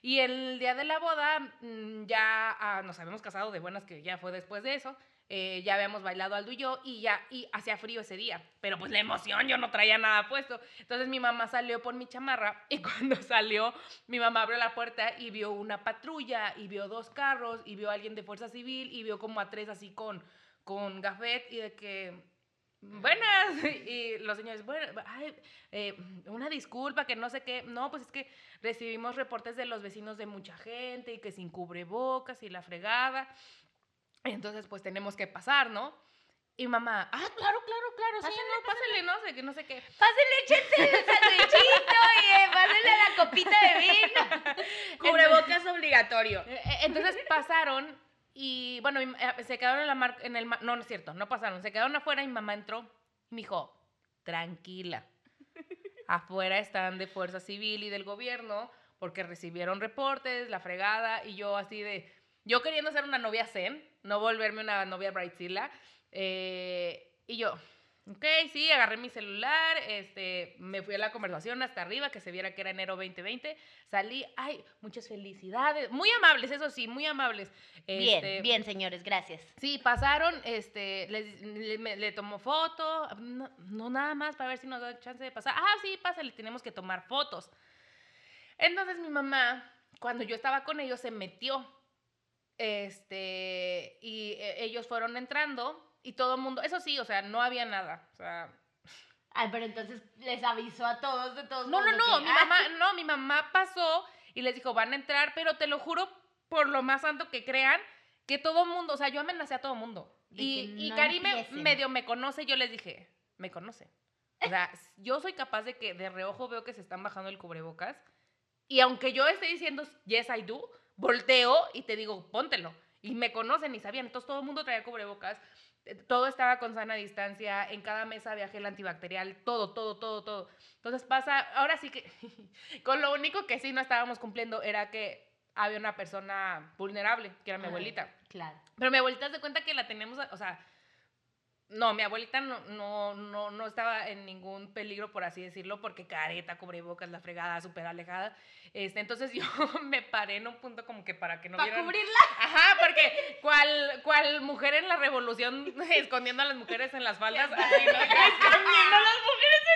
Y el día de la boda mm, ya ah, nos habíamos casado de buenas que ya fue después de eso. Eh, ya habíamos bailado Aldo y yo y ya y hacía frío ese día, pero pues la emoción, yo no traía nada puesto. Entonces mi mamá salió por mi chamarra [LAUGHS] y cuando salió, mi mamá abrió la puerta y vio una patrulla y vio dos carros y vio a alguien de fuerza civil y vio como a tres así con, con gafet y de que, buenas, [LAUGHS] y los señores, bueno, ay, eh, una disculpa, que no sé qué, no, pues es que recibimos reportes de los vecinos de mucha gente y que sin cubrebocas y la fregada, entonces pues tenemos que pasar, ¿no? Y mamá, ah, claro, claro, claro, sí, Pásale, no, pásale, no sé, que no sé qué. Pásenle, échense el [LAUGHS] sandwichito y eh, pásenle la copita de vino. [LAUGHS] Cubrebocas obligatorio. Eh, eh, Entonces pasaron y, bueno, eh, se quedaron en, la mar- en el... No, no es cierto, no pasaron. Se quedaron afuera y mamá entró y me dijo, tranquila. Afuera están de Fuerza Civil y del gobierno porque recibieron reportes, la fregada, y yo así de... Yo queriendo ser una novia zen, no volverme una novia brightzilla. eh, y yo, ok, sí, agarré mi celular, este, me fui a la conversación hasta arriba, que se viera que era enero 2020. Salí, ay, muchas felicidades. Muy amables, eso sí, muy amables. Bien, Este, bien, señores, gracias. Sí, pasaron, este, le, le tomó foto, no, no nada más para ver si nos da chance de pasar. Ah, sí, pásale, tenemos que tomar fotos. Entonces mi mamá, cuando yo estaba con ellos, se metió, este, y eh, ellos fueron entrando y todo el mundo, eso sí, o sea, no había nada, o sea, Ay, pero entonces les avisó a todos de todos no, no, no, mi Ah, mamá, no, mi mamá pasó y les dijo, van a entrar, pero te lo juro por lo más santo que crean, que todo mundo, o sea, yo amenacé a todo mundo. De Y, y no Cari me- empiecen. medio me conoce, yo les dije, me conoce. O sea, [LAUGHS] yo soy capaz de que de reojo veo que se están bajando el cubrebocas y aunque yo esté diciendo yes I do, volteo y te digo, póntelo. Y me conocen y sabían. Entonces todo el mundo traía cubrebocas. eh, Todo estaba con sana distancia. En cada mesa había gel antibacterial. Todo, todo, todo, todo. Entonces pasa. Ahora sí que. [LAUGHS] con lo único que sí no estábamos cumpliendo era que había una persona vulnerable, que era mi abuelita. Claro. Pero mi abuelita se cuenta que la teníamos, o sea, no, mi abuelita no, no, no, no estaba en ningún peligro, por así decirlo, porque careta, cubrebocas, la fregada, súper alejada. Este, entonces [LAUGHS] yo me paré en un punto como que para que no Para vieran... cubrirla. Ajá, porque cual, cual mujer en la revolución [LAUGHS] escondiendo a las mujeres en las faldas. así, ¿no? Escondiendo a las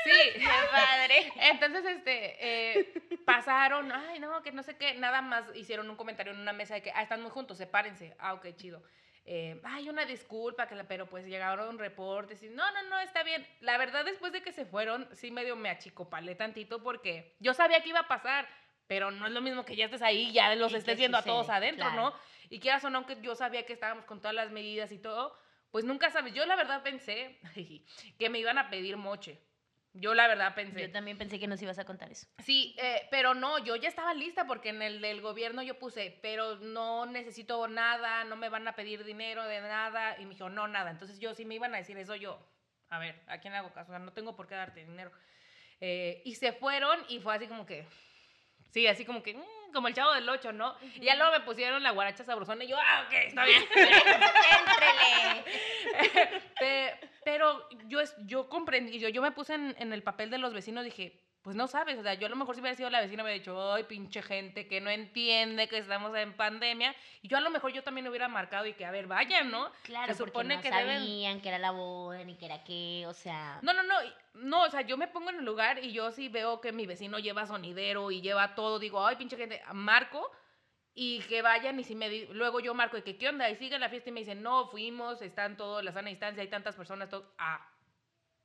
Sí. ¡Qué padre! Entonces, este, eh, pasaron, ay, no, que no sé qué, nada más hicieron un comentario en una mesa de que, ah, están muy juntos, sepárense. Ah, ok, chido. Eh, ay, una disculpa, que la, pero pues llegaron reportes y no, no, no, está bien. La verdad, después de que se fueron, sí medio me achicopalé tantito porque yo sabía que iba a pasar, pero no es lo mismo que ya estés ahí ya los estés viendo a sucede, todos adentro, claro. ¿no? Y quieras o no, que yo sabía que estábamos con todas las medidas y todo, pues nunca sabes. Yo la verdad pensé [LAUGHS] que me iban a pedir moche. Yo la verdad pensé. Yo también pensé que nos ibas a contar eso. Sí, eh, pero no, yo ya estaba lista porque en el del gobierno yo puse, pero no necesito nada, no me van a pedir dinero de nada. Y me dijo, no, nada. Entonces yo, si me iban a decir eso, yo, a ver, ¿a quién le hago caso? O sea, no tengo por qué darte dinero. Eh, y se fueron y fue así como que, sí, así como que, mm, como el chavo del 8, ¿no? Y ya luego me pusieron la guaracha sabrosona y yo, ah, ok, está bien. [LAUGHS] [LAUGHS] Pero yo, yo comprendí, yo, yo me puse en, en el papel de los vecinos, dije, pues no sabes, o sea, yo a lo mejor si hubiera sido la vecina me hubiera dicho, ay, pinche gente que no entiende que estamos en pandemia, y yo a lo mejor yo también hubiera marcado y que, a ver, vayan, ¿no? Claro, Se porque no que sabían deben- que era la boda, ni que era qué, o sea... No, no, no, no, o sea, yo me pongo en el lugar y yo sí veo que mi vecino lleva sonidero y lleva todo, digo, ay, pinche gente, marco y que vayan y si me di- luego yo marco y que qué onda y sigue la fiesta y me dicen, no, fuimos, están todos, la sana distancia, hay tantas personas, todo, ah,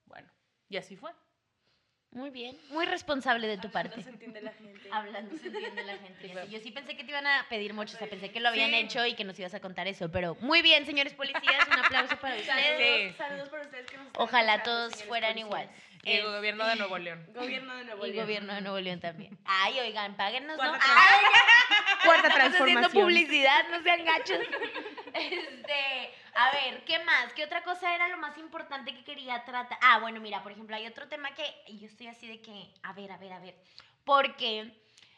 bueno, y así fue. Muy bien, muy responsable de tu parte. No se entiende la gente. [LAUGHS] Hablando se entiende la gente. Yo sí pensé que te iban a pedir mucho, o sea, pensé que lo habían Sí. hecho y que nos ibas a contar eso, pero muy bien, señores policías, un aplauso para [LAUGHS] ustedes. Saludos, Sí. saludos para ustedes que nos están Ojalá todos fueran policías. igual. Y el gobierno de Nuevo León. [LAUGHS] Gobierno de Nuevo Y León. gobierno de Nuevo León también. Ay, oigan, páguennos, ¿no? Cuarta Ay, [LAUGHS] Cuarta estamos haciendo transformación. publicidad, no sean gachos. [LAUGHS] Este, a ver, ¿qué más? ¿Qué otra cosa era lo más importante que quería tratar? Ah, bueno, mira, por ejemplo, hay otro tema que yo estoy así de que, a ver, a ver, a ver. Porque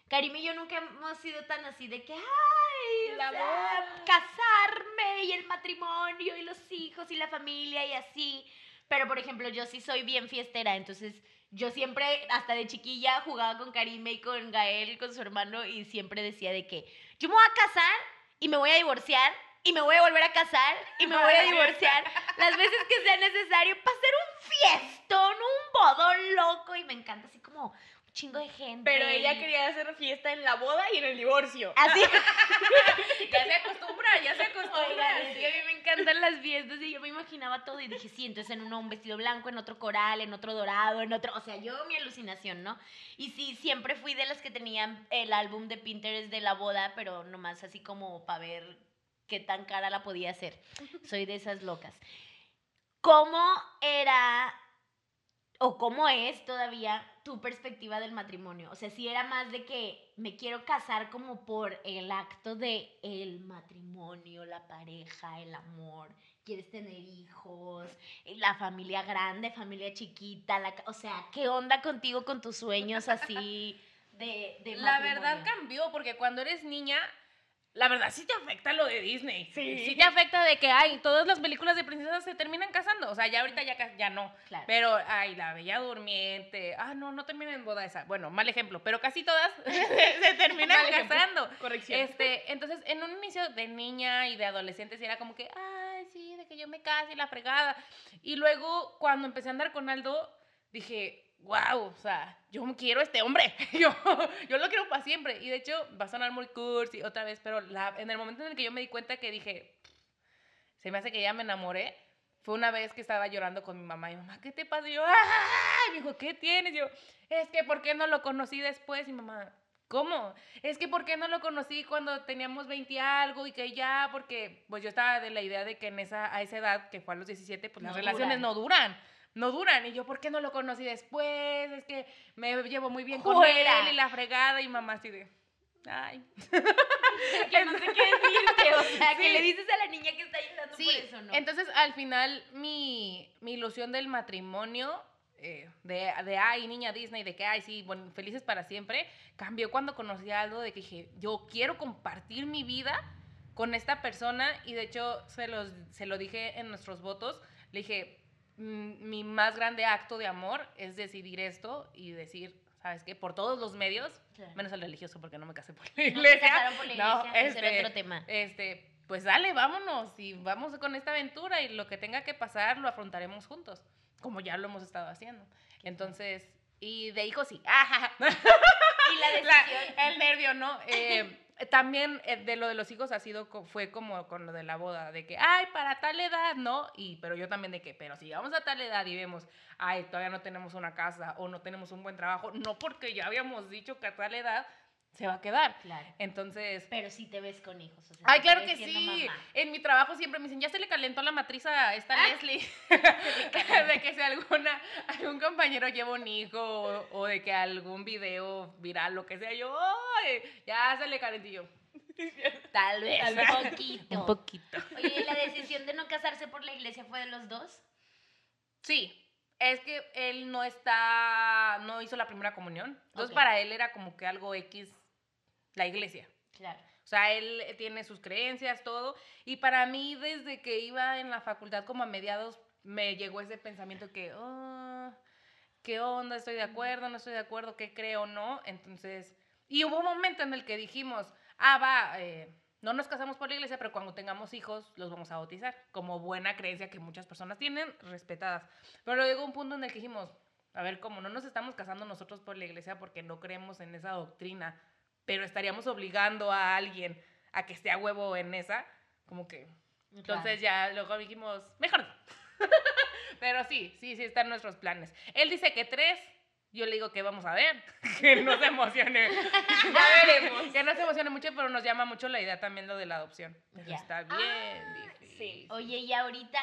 Karim y yo nunca hemos sido tan así de que, ay, o La sea, boda. casarme y el matrimonio y los hijos y la familia y así. Pero, por ejemplo, yo sí soy bien fiestera, entonces yo siempre, hasta de chiquilla, jugaba con Karime y con Gael, con su hermano, y siempre decía de que yo me voy a casar y me voy a divorciar y me voy a volver a casar y me voy a [LAUGHS] divorciar las veces que sea necesario para hacer un fiestón, un bodón loco, y me encanta así como chingo de gente. Pero ella quería hacer fiesta en la boda y en el divorcio. Así. [LAUGHS] Ya se acostumbra, ya se acostumbra. Oigan, es que a mí me encantan las fiestas y yo me imaginaba todo y dije, sí, entonces en uno un vestido blanco, en otro coral, en otro dorado, en otro, o sea, yo mi alucinación, ¿no? Y sí, siempre fui de las que tenían el álbum de Pinterest de la boda, pero nomás así como para ver qué tan cara la podía hacer. Soy de esas locas. ¿Cómo era o cómo es todavía tu perspectiva del matrimonio? O sea, si era más de que me quiero casar como por el acto de el matrimonio, la pareja, el amor, quieres tener hijos, eh, la familia grande, familia chiquita, la o sea, ¿qué onda contigo con tus sueños así de, de La verdad cambió porque cuando eres niña, la verdad sí te afecta lo de Disney. Sí. Sí te afecta de que, ay, todas las películas de princesas se terminan casando. O sea, ya ahorita ya, ya no. Claro. Pero, ay, la Bella Durmiente. Ah, no, no termina en boda esa. Bueno, mal ejemplo. Pero casi todas [LAUGHS] se terminan ejemplo. casando. Corrección. Este, entonces, en un inicio de niña y de adolescente, sí era como que, ay, sí, de que yo me case y la fregada. Y luego, cuando empecé a andar con Aldo, dije, wow, o sea, yo quiero a este hombre. [LAUGHS] yo, yo lo quiero para siempre. Y de hecho, va a sonar muy cursi otra vez, pero la- en el momento en el que yo me di cuenta que dije, se me hace que ya me enamoré, fue una vez que estaba llorando con mi mamá. Y mamá, ¿qué te pasa? Y yo, ¡ay! Me dijo, ¿qué tienes? Y yo, es que, ¿por qué no lo conocí después? Y mamá, ¿Cómo? Es que ¿por qué no lo conocí cuando teníamos 20 y algo y que ya? Porque pues yo estaba de la idea de que en esa, a esa edad, que fue a los 17, pues las No relaciones duran. no duran. No duran. Y yo, ¿por qué no lo conocí después? Es que me llevo muy bien con él y la fregada y mamá así de... Ay. [LAUGHS] que no sé qué decirte, o sea, que Sí. le dices a la niña que está llorando Sí, por eso, ¿no? entonces al final mi, mi ilusión del matrimonio, eh, de, de, ay, niña Disney, de que, ay, sí, bueno, felices para siempre, cambió cuando conocí a Aldo, de que dije, yo quiero compartir mi vida con esta persona y de hecho se, los, se lo dije en nuestros votos, le dije, "Mm, mi más grande acto de amor es decidir esto y decir, ¿sabes qué? Por todos los medios, Claro. menos el religioso porque no me casé por [LAUGHS] la iglesia. por la No, era este, otro tema. este, pues dale, vámonos y vamos con esta aventura y lo que tenga que pasar lo afrontaremos juntos, como ya lo hemos estado haciendo. Entonces, y de hijos sí. [LAUGHS] Y la La- decisión. el nervio, ¿no? [LAUGHS] Eh, también eh, de lo de los hijos ha sido, fue como con lo de la boda, de que, ay, para tal edad, ¿no? Y, pero yo también de que, pero si llegamos a tal edad y vemos, ay, todavía no tenemos una casa o no tenemos un buen trabajo, no porque ya habíamos dicho que a tal edad se va a quedar. Claro. Entonces, Pero sí te ves con hijos. O sea, Ay, claro que sí. mamá. En mi trabajo siempre me dicen, ya se le calentó la matriz a esta Ah. Leslie. [LAUGHS] de que si alguna, algún compañero lleva un hijo o, o de que algún video viral, lo que sea, yo, ¡ay! Ya se le calentó yo. [LAUGHS] Tal vez, Tal un vez. poquito. Un poquito. Oye, ¿y la decisión de no casarse por la iglesia fue de los dos? Sí, es que él no está, no hizo la primera comunión. Entonces para él era como que algo X la iglesia. Claro. O sea, él tiene sus creencias, todo. Y para mí, desde que iba en la facultad como a mediados, me llegó ese pensamiento que, oh, ¿qué onda? ¿Estoy de acuerdo? ¿No estoy de acuerdo? ¿Qué creo? ¿No? Entonces, y hubo un momento en el que dijimos, ah, va, eh, no nos casamos por la iglesia, pero cuando tengamos hijos los vamos a bautizar, como buena creencia que muchas personas tienen, respetadas. Pero llegó un punto en el que dijimos, a ver, como no nos estamos casando nosotros por la iglesia porque no creemos en esa doctrina, pero estaríamos obligando a alguien a que esté a huevo en esa, como que... Entonces ya luego dijimos, mejor no. [LAUGHS] pero sí, sí, sí están nuestros planes. Él dice que tres, yo le digo que vamos a ver, [LAUGHS] que no se emocione. [LAUGHS] ya veremos. Que no se emocione mucho, pero nos llama mucho la idea también lo de la adopción. Pero Ya. está bien difícil. sí. Oye, y ahorita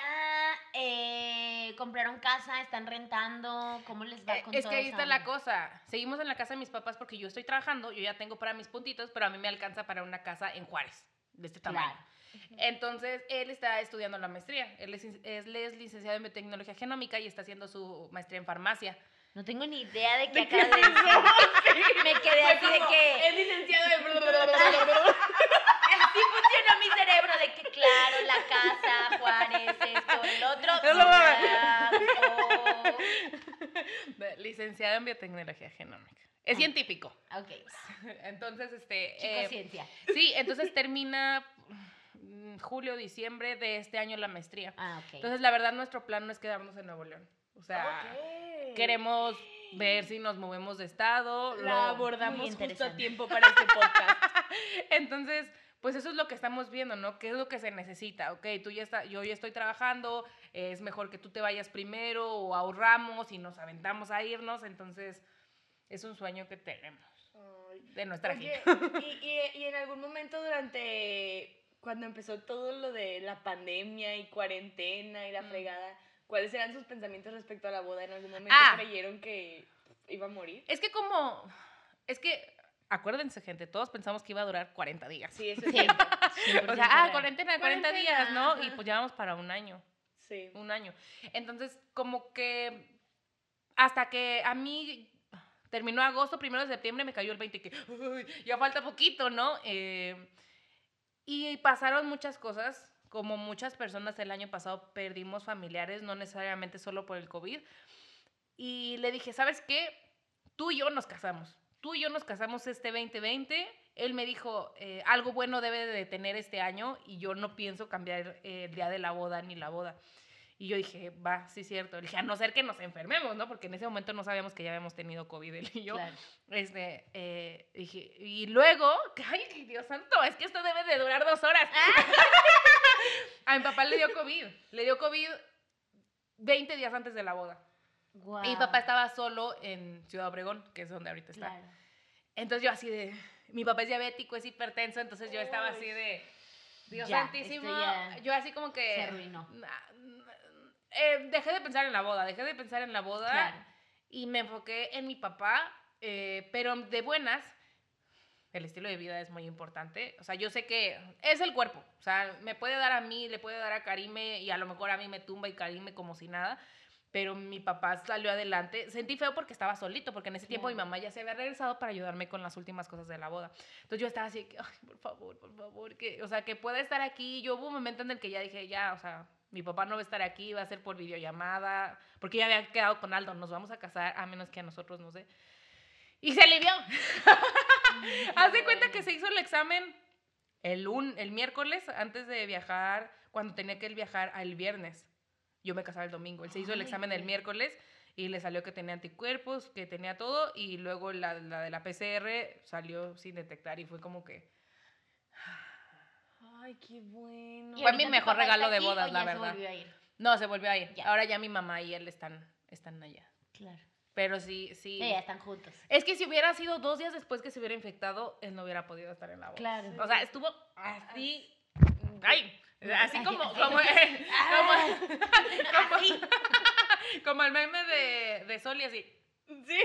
eh, compraron casa, están rentando, ¿cómo les va Eh, con Es que ahí está la cosa. Seguimos en la casa de mis papás porque yo estoy trabajando, yo ya tengo para mis puntitos, pero a mí me alcanza para una casa en Juárez, de este tamaño. Claro. Entonces, él está estudiando la maestría. Él es, él es licenciado en biotecnología genómica y está haciendo su maestría en farmacia. No tengo ni idea de qué ¿De qué acabas de decir. [LAUGHS] Me quedé así de que... Es licenciado de... Así [LAUGHS] funcionó mi cerebro de que, claro, la casa, Juárez, esto, el otro. No. Licenciado en biotecnología genómica. Es Ah. científico. Ok, Entonces, este... chico eh, ciencia. sí, entonces termina mm, julio, diciembre de este año la maestría. Ah, ok. Entonces, la verdad, nuestro plan no es quedarnos en Nuevo León. O sea, queremos ver si nos movemos de estado. La abordamos justo a tiempo para este podcast. [LAUGHS] Entonces, pues eso es lo que estamos viendo, ¿no? ¿Qué es lo que se necesita? Ok, tú ya está, yo ya estoy trabajando, es mejor que tú te vayas primero o ahorramos y nos aventamos a irnos. Entonces, es un sueño que tenemos de nuestra Oye, gente. y, y- y en algún momento durante cuando empezó todo lo de la pandemia y cuarentena y la Mm. fregada, ¿cuáles eran sus pensamientos respecto a la boda? ¿En algún momento Ah. creyeron que iba a morir? Es que como, es que, acuérdense, gente, todos pensamos que iba a durar 40 días. Sí, eso es Sí. cierto. [LAUGHS] 100% O sea, ah, cuarentena, 40 días, Cuarentena, ¿no? ajá. Y pues ya vamos para un año. Sí. un año. Entonces, como que hasta que a mí terminó agosto, primero de septiembre, me cayó el 20 que "Uy, ya falta poquito, ¿no? Eh, y pasaron muchas cosas, como muchas personas el año pasado perdimos familiares, no necesariamente solo por el COVID. Y le dije, ¿sabes qué? Tú y yo nos casamos. Tú y yo nos casamos este 2020. Él me dijo, eh, algo bueno debe de tener este año y yo no pienso cambiar eh, el día de la boda ni la boda. Y yo dije, va, sí es cierto. Le dije, a no ser que nos enfermemos, ¿no? Porque en ese momento no sabíamos que ya habíamos tenido COVID él y yo. Claro. Este, eh, dije, y luego, [LAUGHS] ay, Dios santo, es que esto debe de durar dos horas. [LAUGHS] a mi papá le dio COVID. Le dio COVID 20 días antes de la boda. Y mi papá estaba solo en Ciudad Obregón, que es donde ahorita está. Claro. Entonces yo así de, mi papá es diabético, es hipertenso, entonces yo estaba así de, Dios Ya, santísimo, yo así como que... se arruinó. eh, dejé de pensar en la boda, dejé de pensar en la boda Claro. y me enfoqué en mi papá, eh, pero de buenas, el estilo de vida es muy importante. O sea, yo sé que es el cuerpo. O sea, me puede dar a mí, le puede dar a Karime y a lo mejor a mí me tumba y Karime como si nada. Pero mi papá salió adelante. Sentí feo porque estaba solito, porque en ese tiempo mi Claro. mamá ya se había regresado para ayudarme con las últimas cosas de la boda. Entonces yo estaba así, que, ay, por favor, por favor, que, o sea, que pueda estar aquí. Yo hubo un momento en el que ya dije, ya, o sea, mi papá no va a estar aquí, va a ser por videollamada, porque ya había quedado con Aldo, nos vamos a casar, a menos que a nosotros, no sé. Y se alivió. [LAUGHS] [LAUGHS] Haz de cuenta que se hizo el examen el, el miércoles antes de viajar, cuando tenía que él viajar al viernes. Yo me casaba el domingo. Él se hizo el examen el miércoles y le salió que tenía anticuerpos, que tenía todo, y luego la, la de la PCR salió sin detectar y fue como que... [SIGHS] Ay, qué bueno. ¿Y Fue mi mejor regalo de bodas, la se verdad. volvió a ir? No, se volvió a ir. Ya. Ahora ya mi mamá y él están, están allá. Claro. Pero sí, sí. Ya están juntos. Es que si hubiera sido dos días después que se hubiera infectado, él no hubiera podido estar en la boda. Claro. O sea, estuvo así. ¡Ay! Así como, como, como, [LAUGHS] como el meme de, de Sol y así. Sí.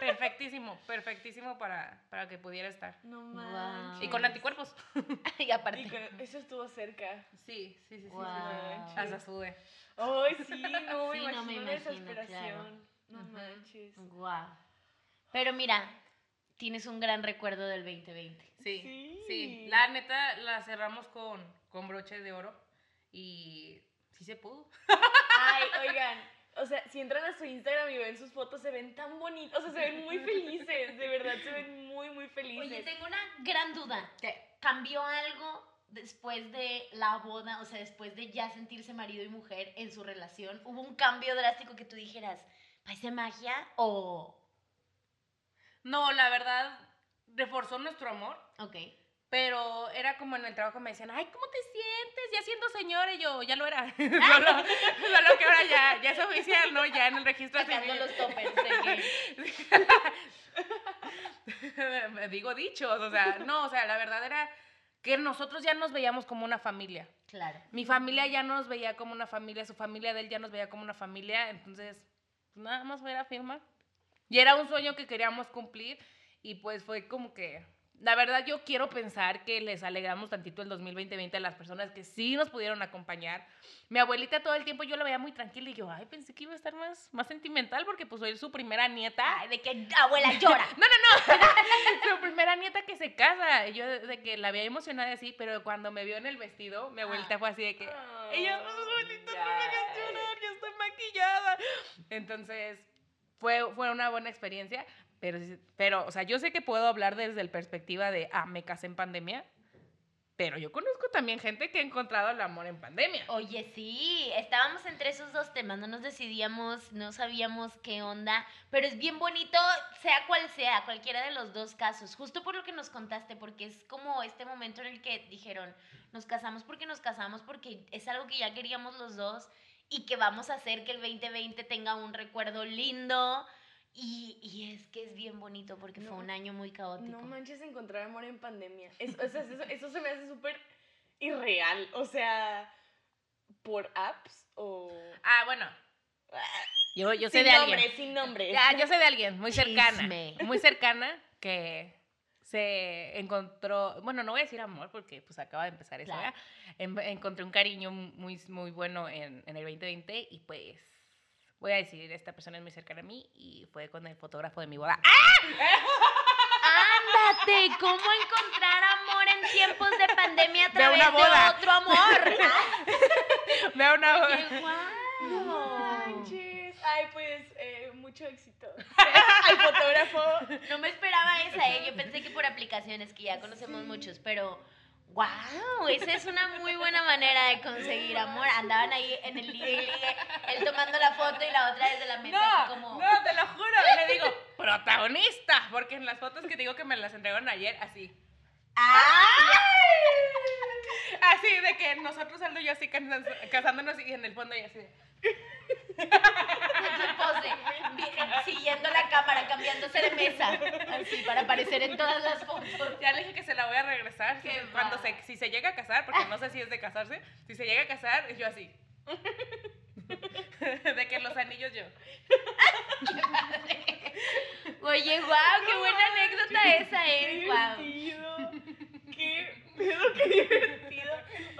Perfectísimo, perfectísimo para, para que pudiera estar. No manches. Y con anticuerpos. [LAUGHS] y aparte. Y con- Eso estuvo cerca. Sí, sí, sí, sí. Guau. sí, sí. Hasta sudé. Ay, sí, no, Sí, no me imagino desesperación. No manches. Wow. Pero mira, tienes un gran recuerdo del 2020. Sí, sí, Sí. La neta la cerramos con, con broche de oro y sí se pudo. Ay, [LAUGHS] oigan, o sea, si entran a su Instagram y ven sus fotos, se ven tan bonitos, o sea, se ven muy felices, de verdad, se ven muy, muy felices. Oye, tengo una gran duda. ¿Cambió algo después de la boda, o sea, después de ya sentirse marido y mujer en su relación? ¿Hubo un cambio drástico que tú dijeras, parece magia o...? No, la verdad, reforzó nuestro amor, Ok. pero era como en el trabajo me decían, ay, ¿cómo te sientes? Ya siendo señora, y yo, ya lo era. [LAUGHS] [LAUGHS] solo, solo que ahora ya, ya es oficial, ¿no? Ya en el registro Sacando los de que... Me digo dichos, o sea, no, o sea, la verdad era que nosotros ya nos veíamos como una familia. Claro. Mi familia ya no nos veía como una familia, su familia de él ya nos veía como una familia, entonces nada más fue a firma. Y era un sueño que queríamos cumplir y pues fue como que, la verdad yo quiero pensar que les alegramos tantito el 2020 a las personas que sí nos pudieron acompañar. Mi abuelita todo el tiempo yo la veía muy tranquila y yo, ay, pensé que iba a estar más, más sentimental porque pues soy su primera nieta. Ay, de que abuela llora. [LAUGHS] No, no, no. [LAUGHS] Su primera nieta que se casa. Y Yo de que la había emocionada así, pero cuando me vio en el vestido, mi abuelita fue así de que. Ella, abuelita, no me hagas llorar, yo estoy maquillada. Entonces, fue, fue una buena experiencia. Pero, pero, o sea, yo sé que puedo hablar desde el perspectiva de, ah, me casé en pandemia. Pero yo conozco también gente que ha encontrado el amor en pandemia. Oye, sí, estábamos entre esos dos temas, no nos decidíamos, no sabíamos qué onda, pero es bien bonito, sea cual sea, cualquiera de los dos casos, justo por lo que nos contaste, porque es como este momento en el que dijeron, nos casamos porque nos casamos, porque es algo que ya queríamos los dos y que vamos a hacer que el 2020 tenga un recuerdo lindo. Y, y es que es bien bonito porque No, fue un año muy caótico. No manches encontrar amor en pandemia. Es- o sea, eso, eso se me hace súper irreal. O sea, por apps o... Ah, bueno. Yo, yo sé sin de alguien. nombres, sin nombres. Ya, yo sé de alguien muy cercana. Chisme. Muy cercana que se encontró, bueno, no voy a decir amor porque pues acaba de empezar eso, Claro. En- encontré un cariño muy, muy bueno en, en el 2020 y pues voy a decir, esta persona es muy cercana a mí y fue con el fotógrafo de mi boda. ¡Ah! Ándate, ¿cómo encontrar amor en tiempos de pandemia a De través una de boda. otro amor? [LAUGHS] Veo una ¡Qué No guau! Ay, pues, eh, mucho éxito. [LAUGHS] Al fotógrafo. No me esperaba esa, ¿eh? Yo pensé que por aplicaciones, que ya conocemos muchos, pero ¡Wow! Esa es una muy buena manera de conseguir amor. Andaban ahí en el ligue ligue, él tomando la foto y la otra desde la mesa, así No, como. no, te lo juro. Le digo, protagonista. Porque en las fotos que digo que me las entregaron ayer, así. ¡Ay! Así de que nosotros, Aldo y yo, así casándonos y en el fondo y así. Pose siguiendo la cámara, cambiándose de mesa. Así, para aparecer en todas las fotos. Ya le dije que se la voy a regresar. si- cuando se, si se llega a casar, porque no sé si es de casarse, si se llega a casar, yo así. [LAUGHS] de que los anillos yo. Oye, guau, qué buena anécdota esa, Qué ¿eh? Guau. Qué pedo, qué divertido.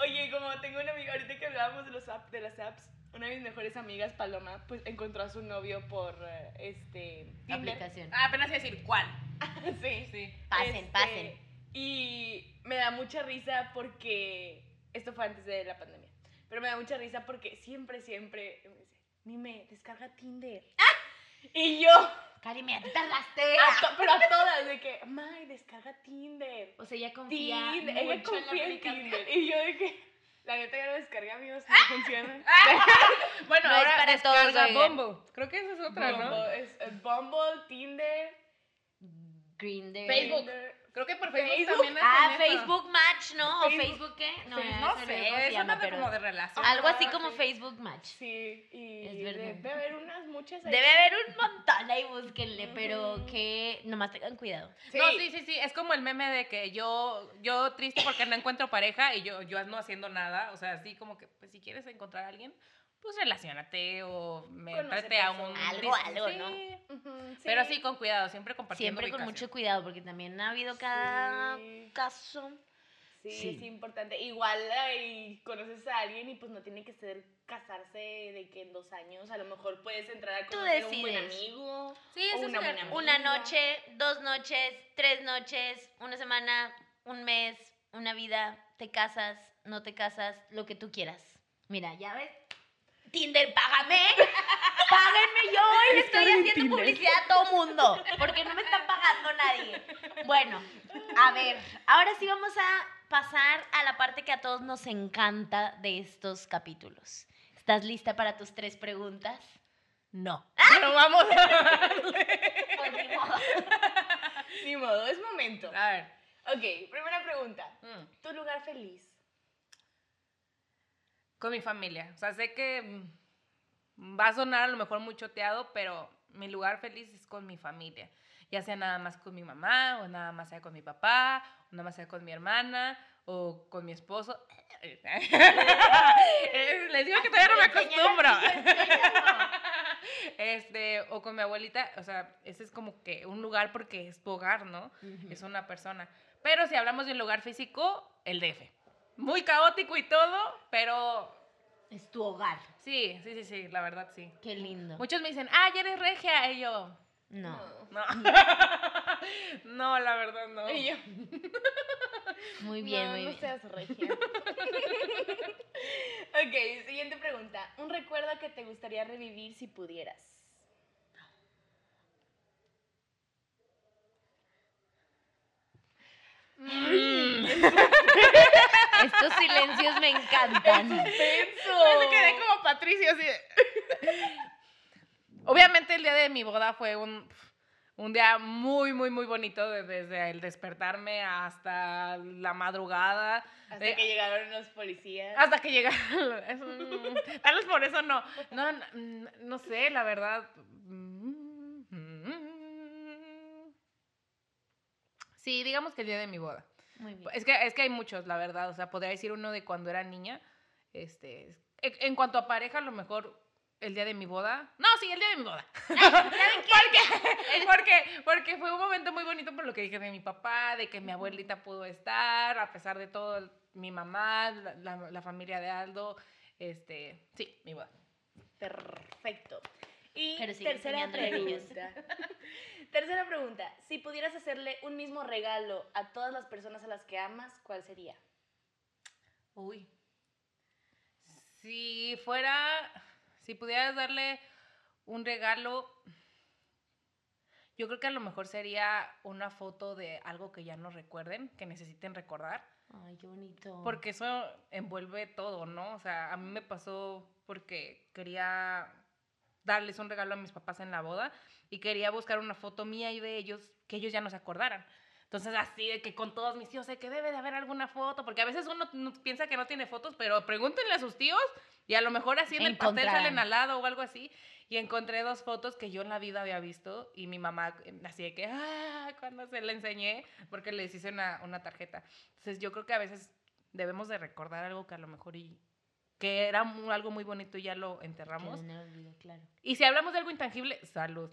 Oye, como tengo una amiga, ahorita que hablábamos de, los app, de las apps, una de mis mejores amigas, Paloma, pues encontró a su novio por eh, este Tinder. Aplicación. Ah, apenas iba a decir cuál. [LAUGHS] sí. Sí. Pasen, Este, pasen. Y me da mucha risa porque esto fue antes de la pandemia. Pero me da mucha risa porque siempre, siempre me dice, Mime, descarga Tinder. [LAUGHS] Y yo, Cari, me tardaste. pero a todas, de que, May, descarga Tinder. O sea, ella confía Tinder, ella mucho en la confía en. Tinder. Y yo de que, la neta ya lo descargué, amigos, [LAUGHS] no funciona. [LAUGHS] Bueno, No es ahora para todos. Bumble. Creo que esa es otra, ¿no? Bumble, es, es Bumble, Tinder, Grindr. Facebook. Creo que por Facebook, Facebook. también hacen Ah, eso. Facebook Match, ¿no? ¿O Facebook- Facebook qué? No, Facebook- No sé, es llama, una de pero como de relación. algo así Ah, como sí. Facebook Match. Sí, y Es verdad. debe haber unas muchas ahí. Debe haber un montón ahí, búsquenle, pero que nomás tengan cuidado. No, sí, sí, sí, es como el meme de que yo, yo triste porque no encuentro pareja y yo, yo no haciendo nada, o sea, así como que, pues si quieres encontrar a alguien, pues relacionate o métete a un... Algo, algo, Sí. ¿no? Ujú, Pero sí, con cuidado, siempre compartiendo Siempre con mucho cuidado, porque también ha habido cada Sí. caso. Sí, Sí. es importante. Igual ahí conoces a alguien y pues no tiene que ser casarse de que en dos años. A lo mejor puedes entrar a Tú conocer a un buen amigo. Sí, o eso es una buena cierto. Una noche, dos noches, tres noches, una semana, un mes, una vida, te casas, no te casas, lo que tú quieras. Mira, ya ves. Tinder, págame. Páguenme yo y le estoy haciendo publicidad a todo mundo. Porque no me están pagando nadie. Bueno, a ver, ahora sí vamos a pasar a la parte que a todos nos encanta de estos capítulos. ¿Estás lista para tus tres preguntas? No. Pero vamos Pues ni modo. Ni modo, es momento. a ver. Ok, primera pregunta. mm, ¿Tu lugar feliz? Con mi familia. O sea, sé que mm, va a sonar a lo mejor muy choteado, pero mi lugar feliz es con mi familia. Ya sea nada más con mi mamá, o nada más sea con mi papá, o nada más sea con mi hermana, o con mi esposo. [LAUGHS] Les digo que todavía no me acostumbro. [LAUGHS] Este, o con mi abuelita, o sea, ese es como que un lugar porque es tu hogar, ¿no? Es una persona. Pero si hablamos de un lugar físico, el DF. Muy caótico y todo, pero Es tu hogar. sí, sí, sí, sí, la verdad sí. Qué lindo. Muchos me dicen, ah, ya eres regia, y yo, No. no. no, [LAUGHS] la verdad no. Y yo, [LAUGHS] Muy bien, no, muy no bien. seas regia. [LAUGHS] ok, siguiente pregunta. ¿Un recuerdo que te gustaría revivir si pudieras? Mm. Estos silencios me encantan. Me quedé como Patricio así [LAUGHS] Obviamente el día de mi boda fue un, un día muy, muy, muy bonito de- desde el despertarme hasta la madrugada. Hasta Eh, que llegaron los policías. Hasta que llegaron. [LAUGHS] un- Tal vez por eso no. No, no, no sé, la verdad. Sí, digamos que el día de mi boda. Muy bien. Es que, es que hay muchos, la verdad. O sea, podría decir uno de cuando era niña. Este, en en cuanto a pareja, a lo mejor el día de mi boda. No, sí, el día de mi boda. [LAUGHS] [LAUGHS] porque, porque, porque fue un momento muy bonito por lo que dije de mi papá, de que mi abuelita pudo estar, a pesar de todo, mi mamá, la, la- la familia de Aldo. Este, sí, mi boda. Perfecto. Y Pero tercera pregunta. [LAUGHS] tercera pregunta. Si pudieras hacerle un mismo regalo a todas las personas a las que amas, ¿cuál sería? Uy. Si fuera, si pudieras darle un regalo, yo creo que a lo mejor sería una foto de algo que ya no recuerden, que necesiten recordar, Ay, qué bonito. porque eso envuelve todo, ¿no? O sea, a mí me pasó porque quería darles un regalo a mis papás en la boda y quería buscar una foto mía y de ellos que ellos ya no se acordaran. Entonces, así de que con todos mis tíos, sé que debe de haber alguna foto, porque a veces uno no- piensa que no tiene fotos, pero pregúntenle a sus tíos y a lo mejor así en el pastel salen al lado o algo así. Y encontré dos fotos que yo en la vida había visto y mi mamá eh, así de que, ah, cuando se la enseñé, porque les hice una, una tarjeta. Entonces yo creo que a veces debemos de recordar algo que a lo mejor y que era algo muy bonito y ya lo enterramos. Olvido, claro. Y si hablamos de algo intangible, salud.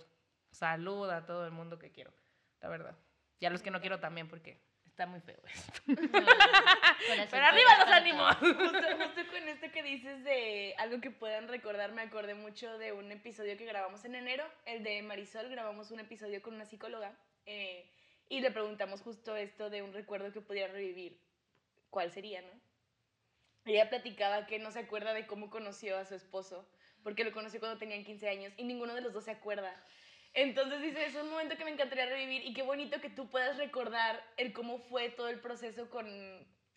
Salud a todo el mundo que quiero, la verdad. Y a los que no quiero también, porque está muy feo esto. [LAUGHS] Pero arriba los ánimos. Justo, justo con esto que dices de algo que puedan recordar, me acordé mucho de un episodio que grabamos en enero, el de Marisol, grabamos un episodio con una psicóloga eh, y le preguntamos justo esto de un recuerdo que pudiera revivir. ¿Cuál sería, no? Ella platicaba que no se acuerda de cómo conoció a su esposo, porque lo conoció cuando tenían 15 años y ninguno de los dos se acuerda. Entonces dice, es un momento que me encantaría revivir y qué bonito que tú puedas recordar el cómo fue todo el proceso con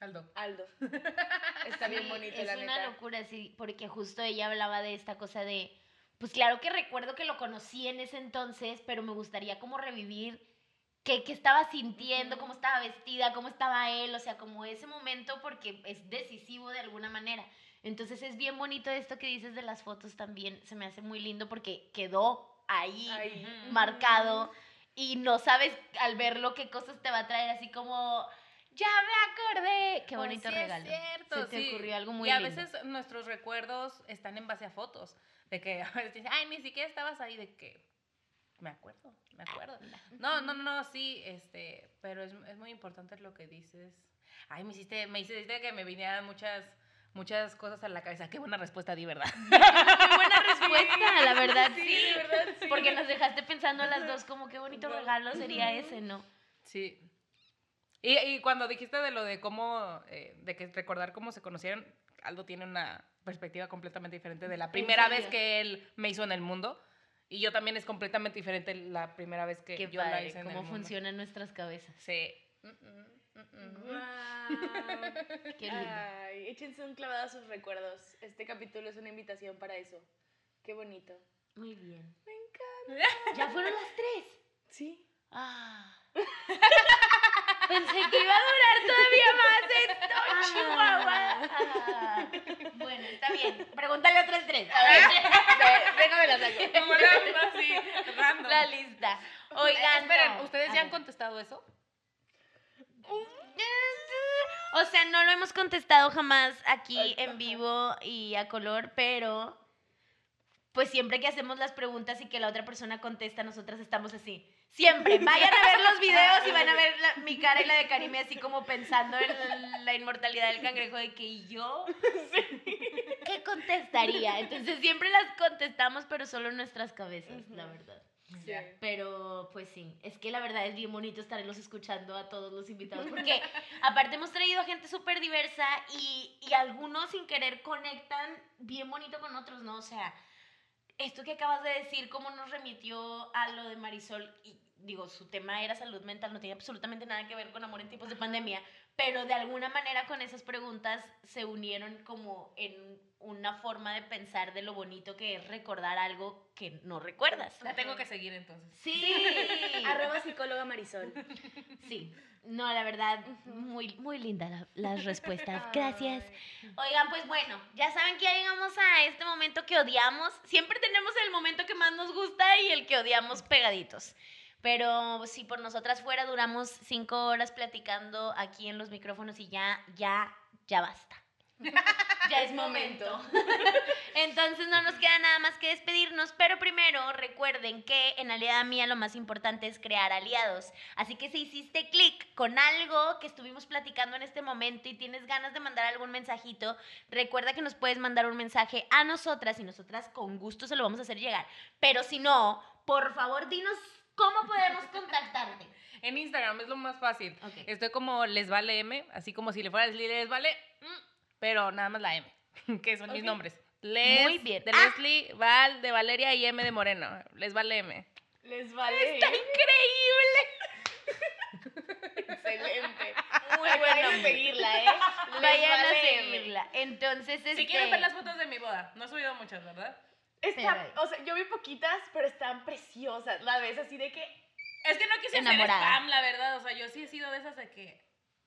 Aldo. Aldo. [LAUGHS] Está bien Sí, bonito, es la una neta. locura, sí, porque justo ella hablaba de esta cosa de, pues claro que recuerdo que lo conocí en ese entonces, pero me gustaría como revivir qué, qué estaba sintiendo, cómo estaba vestida, cómo estaba él, o sea, como ese momento porque es decisivo de alguna manera. Entonces es bien bonito esto que dices de las fotos también, se me hace muy lindo porque quedó ahí, marcado y no sabes al verlo qué cosas te va a traer, así como, ya me acordé, qué Oh, bonito sí es regalo. cierto, Se te sí. ocurrió algo muy Y a lindo. veces nuestros recuerdos están en base a fotos. De que [LAUGHS] a veces dicen, ay, ni siquiera estabas ahí, de que me acuerdo, me acuerdo. No, no, no, no, sí, este, pero es, es muy importante lo que dices. Ay, me hiciste, me hiciste que me vinieran muchas, muchas cosas a la cabeza. Qué buena respuesta di, ¿verdad? [LAUGHS] Muy buena respuesta, la verdad, sí. Sí, de verdad, sí. Porque nos dejaste pensando las dos como qué bonito regalo sería ese, ¿no? Sí. Y, y cuando dijiste de lo de cómo, eh, de que recordar cómo se conocieron, Aldo tiene una perspectiva completamente diferente de la primera vez que él me hizo en el mundo. Y yo también es completamente diferente la primera vez que Qué yo la padre, hice en cómo el mundo. funcionan nuestras cabezas. Sí. Mm, mm, mm, mm. Guau. [LAUGHS] Qué lindo. Ay, échense un clavado a sus recuerdos. Este capítulo es una invitación para eso. Qué bonito. Muy bien. Me [LAUGHS] encanta. ¿Ya fueron las tres? Sí. Ah. [LAUGHS] Pensé que iba a durar todavía más esto, Chihuahua. Ah. Bueno, está bien. Pregúntale otras tres. A ver. Déjame la saco. Como la- así, random. La lista. Oigan. Esperen. ¿ustedes A ya han contestado eso? O sea, no lo hemos contestado jamás aquí en vivo y a color, pero pues siempre que hacemos las preguntas y que la otra persona contesta, nosotras estamos así. Siempre. [LAUGHS] Vayan a ver los videos y van a ver la- mi cara y la de Karime así como pensando en la inmortalidad del cangrejo de que ¿y yo [LAUGHS] qué contestaría. Entonces siempre las contestamos, pero solo en nuestras cabezas, la verdad. Sí. Pero pues sí, es que la verdad es bien bonito estarlos escuchando a todos los invitados, porque [LAUGHS] aparte hemos traído a gente súper diversa y, y algunos sin querer conectan bien bonito con otros, ¿no? O sea, esto que acabas de decir, cómo nos remitió a lo de Marisol, y digo, su tema era salud mental, no tiene absolutamente nada que ver con amor en tiempos de pandemia, pero de alguna manera con esas preguntas se unieron como en una forma de pensar de lo bonito que es recordar algo que no recuerdas. La tengo que seguir entonces. Sí. [LAUGHS] Arroba psicóloga Marisol. Sí. No, la verdad, muy, muy linda la- las respuestas. Gracias. Oigan, pues bueno, ya saben que ya llegamos a este momento que odiamos. Siempre tenemos el momento que más nos gusta y el que odiamos pegaditos. Pero si por nosotras fuera, duramos cinco horas platicando aquí en los micrófonos y ya, ya, ya basta. [LAUGHS] ya es momento. [LAUGHS] Entonces no nos queda nada más que despedirnos, pero primero recuerden que en Aliada Mía lo más importante es crear aliados. Así que si hiciste clic con algo que estuvimos platicando en este momento y tienes ganas de mandar algún mensajito, recuerda que nos puedes mandar un mensaje a nosotras y nosotras con gusto se lo vamos a hacer llegar. Pero si no, por favor dinos cómo podemos contactarte. En Instagram es lo más fácil. Estoy como les vale M, así como si le fuera les vale, pero nada más la M, [LAUGHS] que son mis nombres. Les, Muy bien. De Ah. Leslie, Val, de Valeria y M de Moreno. Les vale M. Les vale. ¡Está increíble! Excelente. [LAUGHS] Muy bueno. seguirla, ¿eh? Les Vayan a seguirla. Entonces, este... Si quieren ver las fotos de mi boda, no he subido muchas, ¿verdad? Está, Pero- o sea, yo vi poquitas, pero están preciosas. La ves así de que Es que no quise Enamorada. hacer spam, la verdad. O sea, yo sí he sido de esas de que.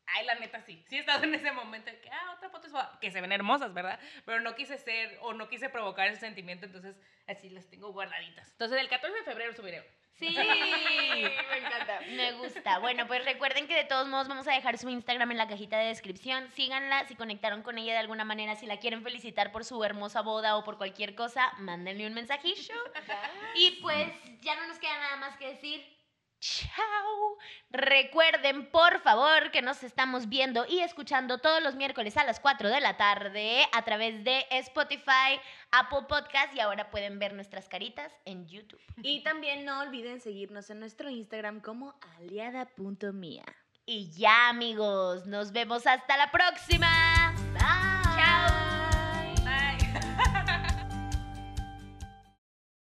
Ay, la neta sí. Sí he estado en ese momento de que, ah, otra foto es que se ven hermosas, ¿verdad? Pero no quise ser o no quise provocar ese sentimiento, entonces así las tengo guardaditas. Entonces el 14 de febrero subiré. Sí. [LAUGHS] me encanta. Me gusta. Bueno, pues recuerden que de todos modos vamos a dejar su Instagram en la cajita de descripción. Síganla si conectaron con ella de alguna manera, si la quieren felicitar por su hermosa boda o por cualquier cosa, mándenle un mensajillo. [LAUGHS] Y pues ya no nos queda nada más que decir. Chao. Recuerden, por favor, que nos estamos viendo y escuchando todos los miércoles a las 4 de la tarde a través de Spotify, Apple Podcast y ahora pueden ver nuestras caritas en YouTube. Y también no olviden seguirnos en nuestro Instagram como aliada.mia. Y ya, amigos, nos vemos hasta la próxima. Bye.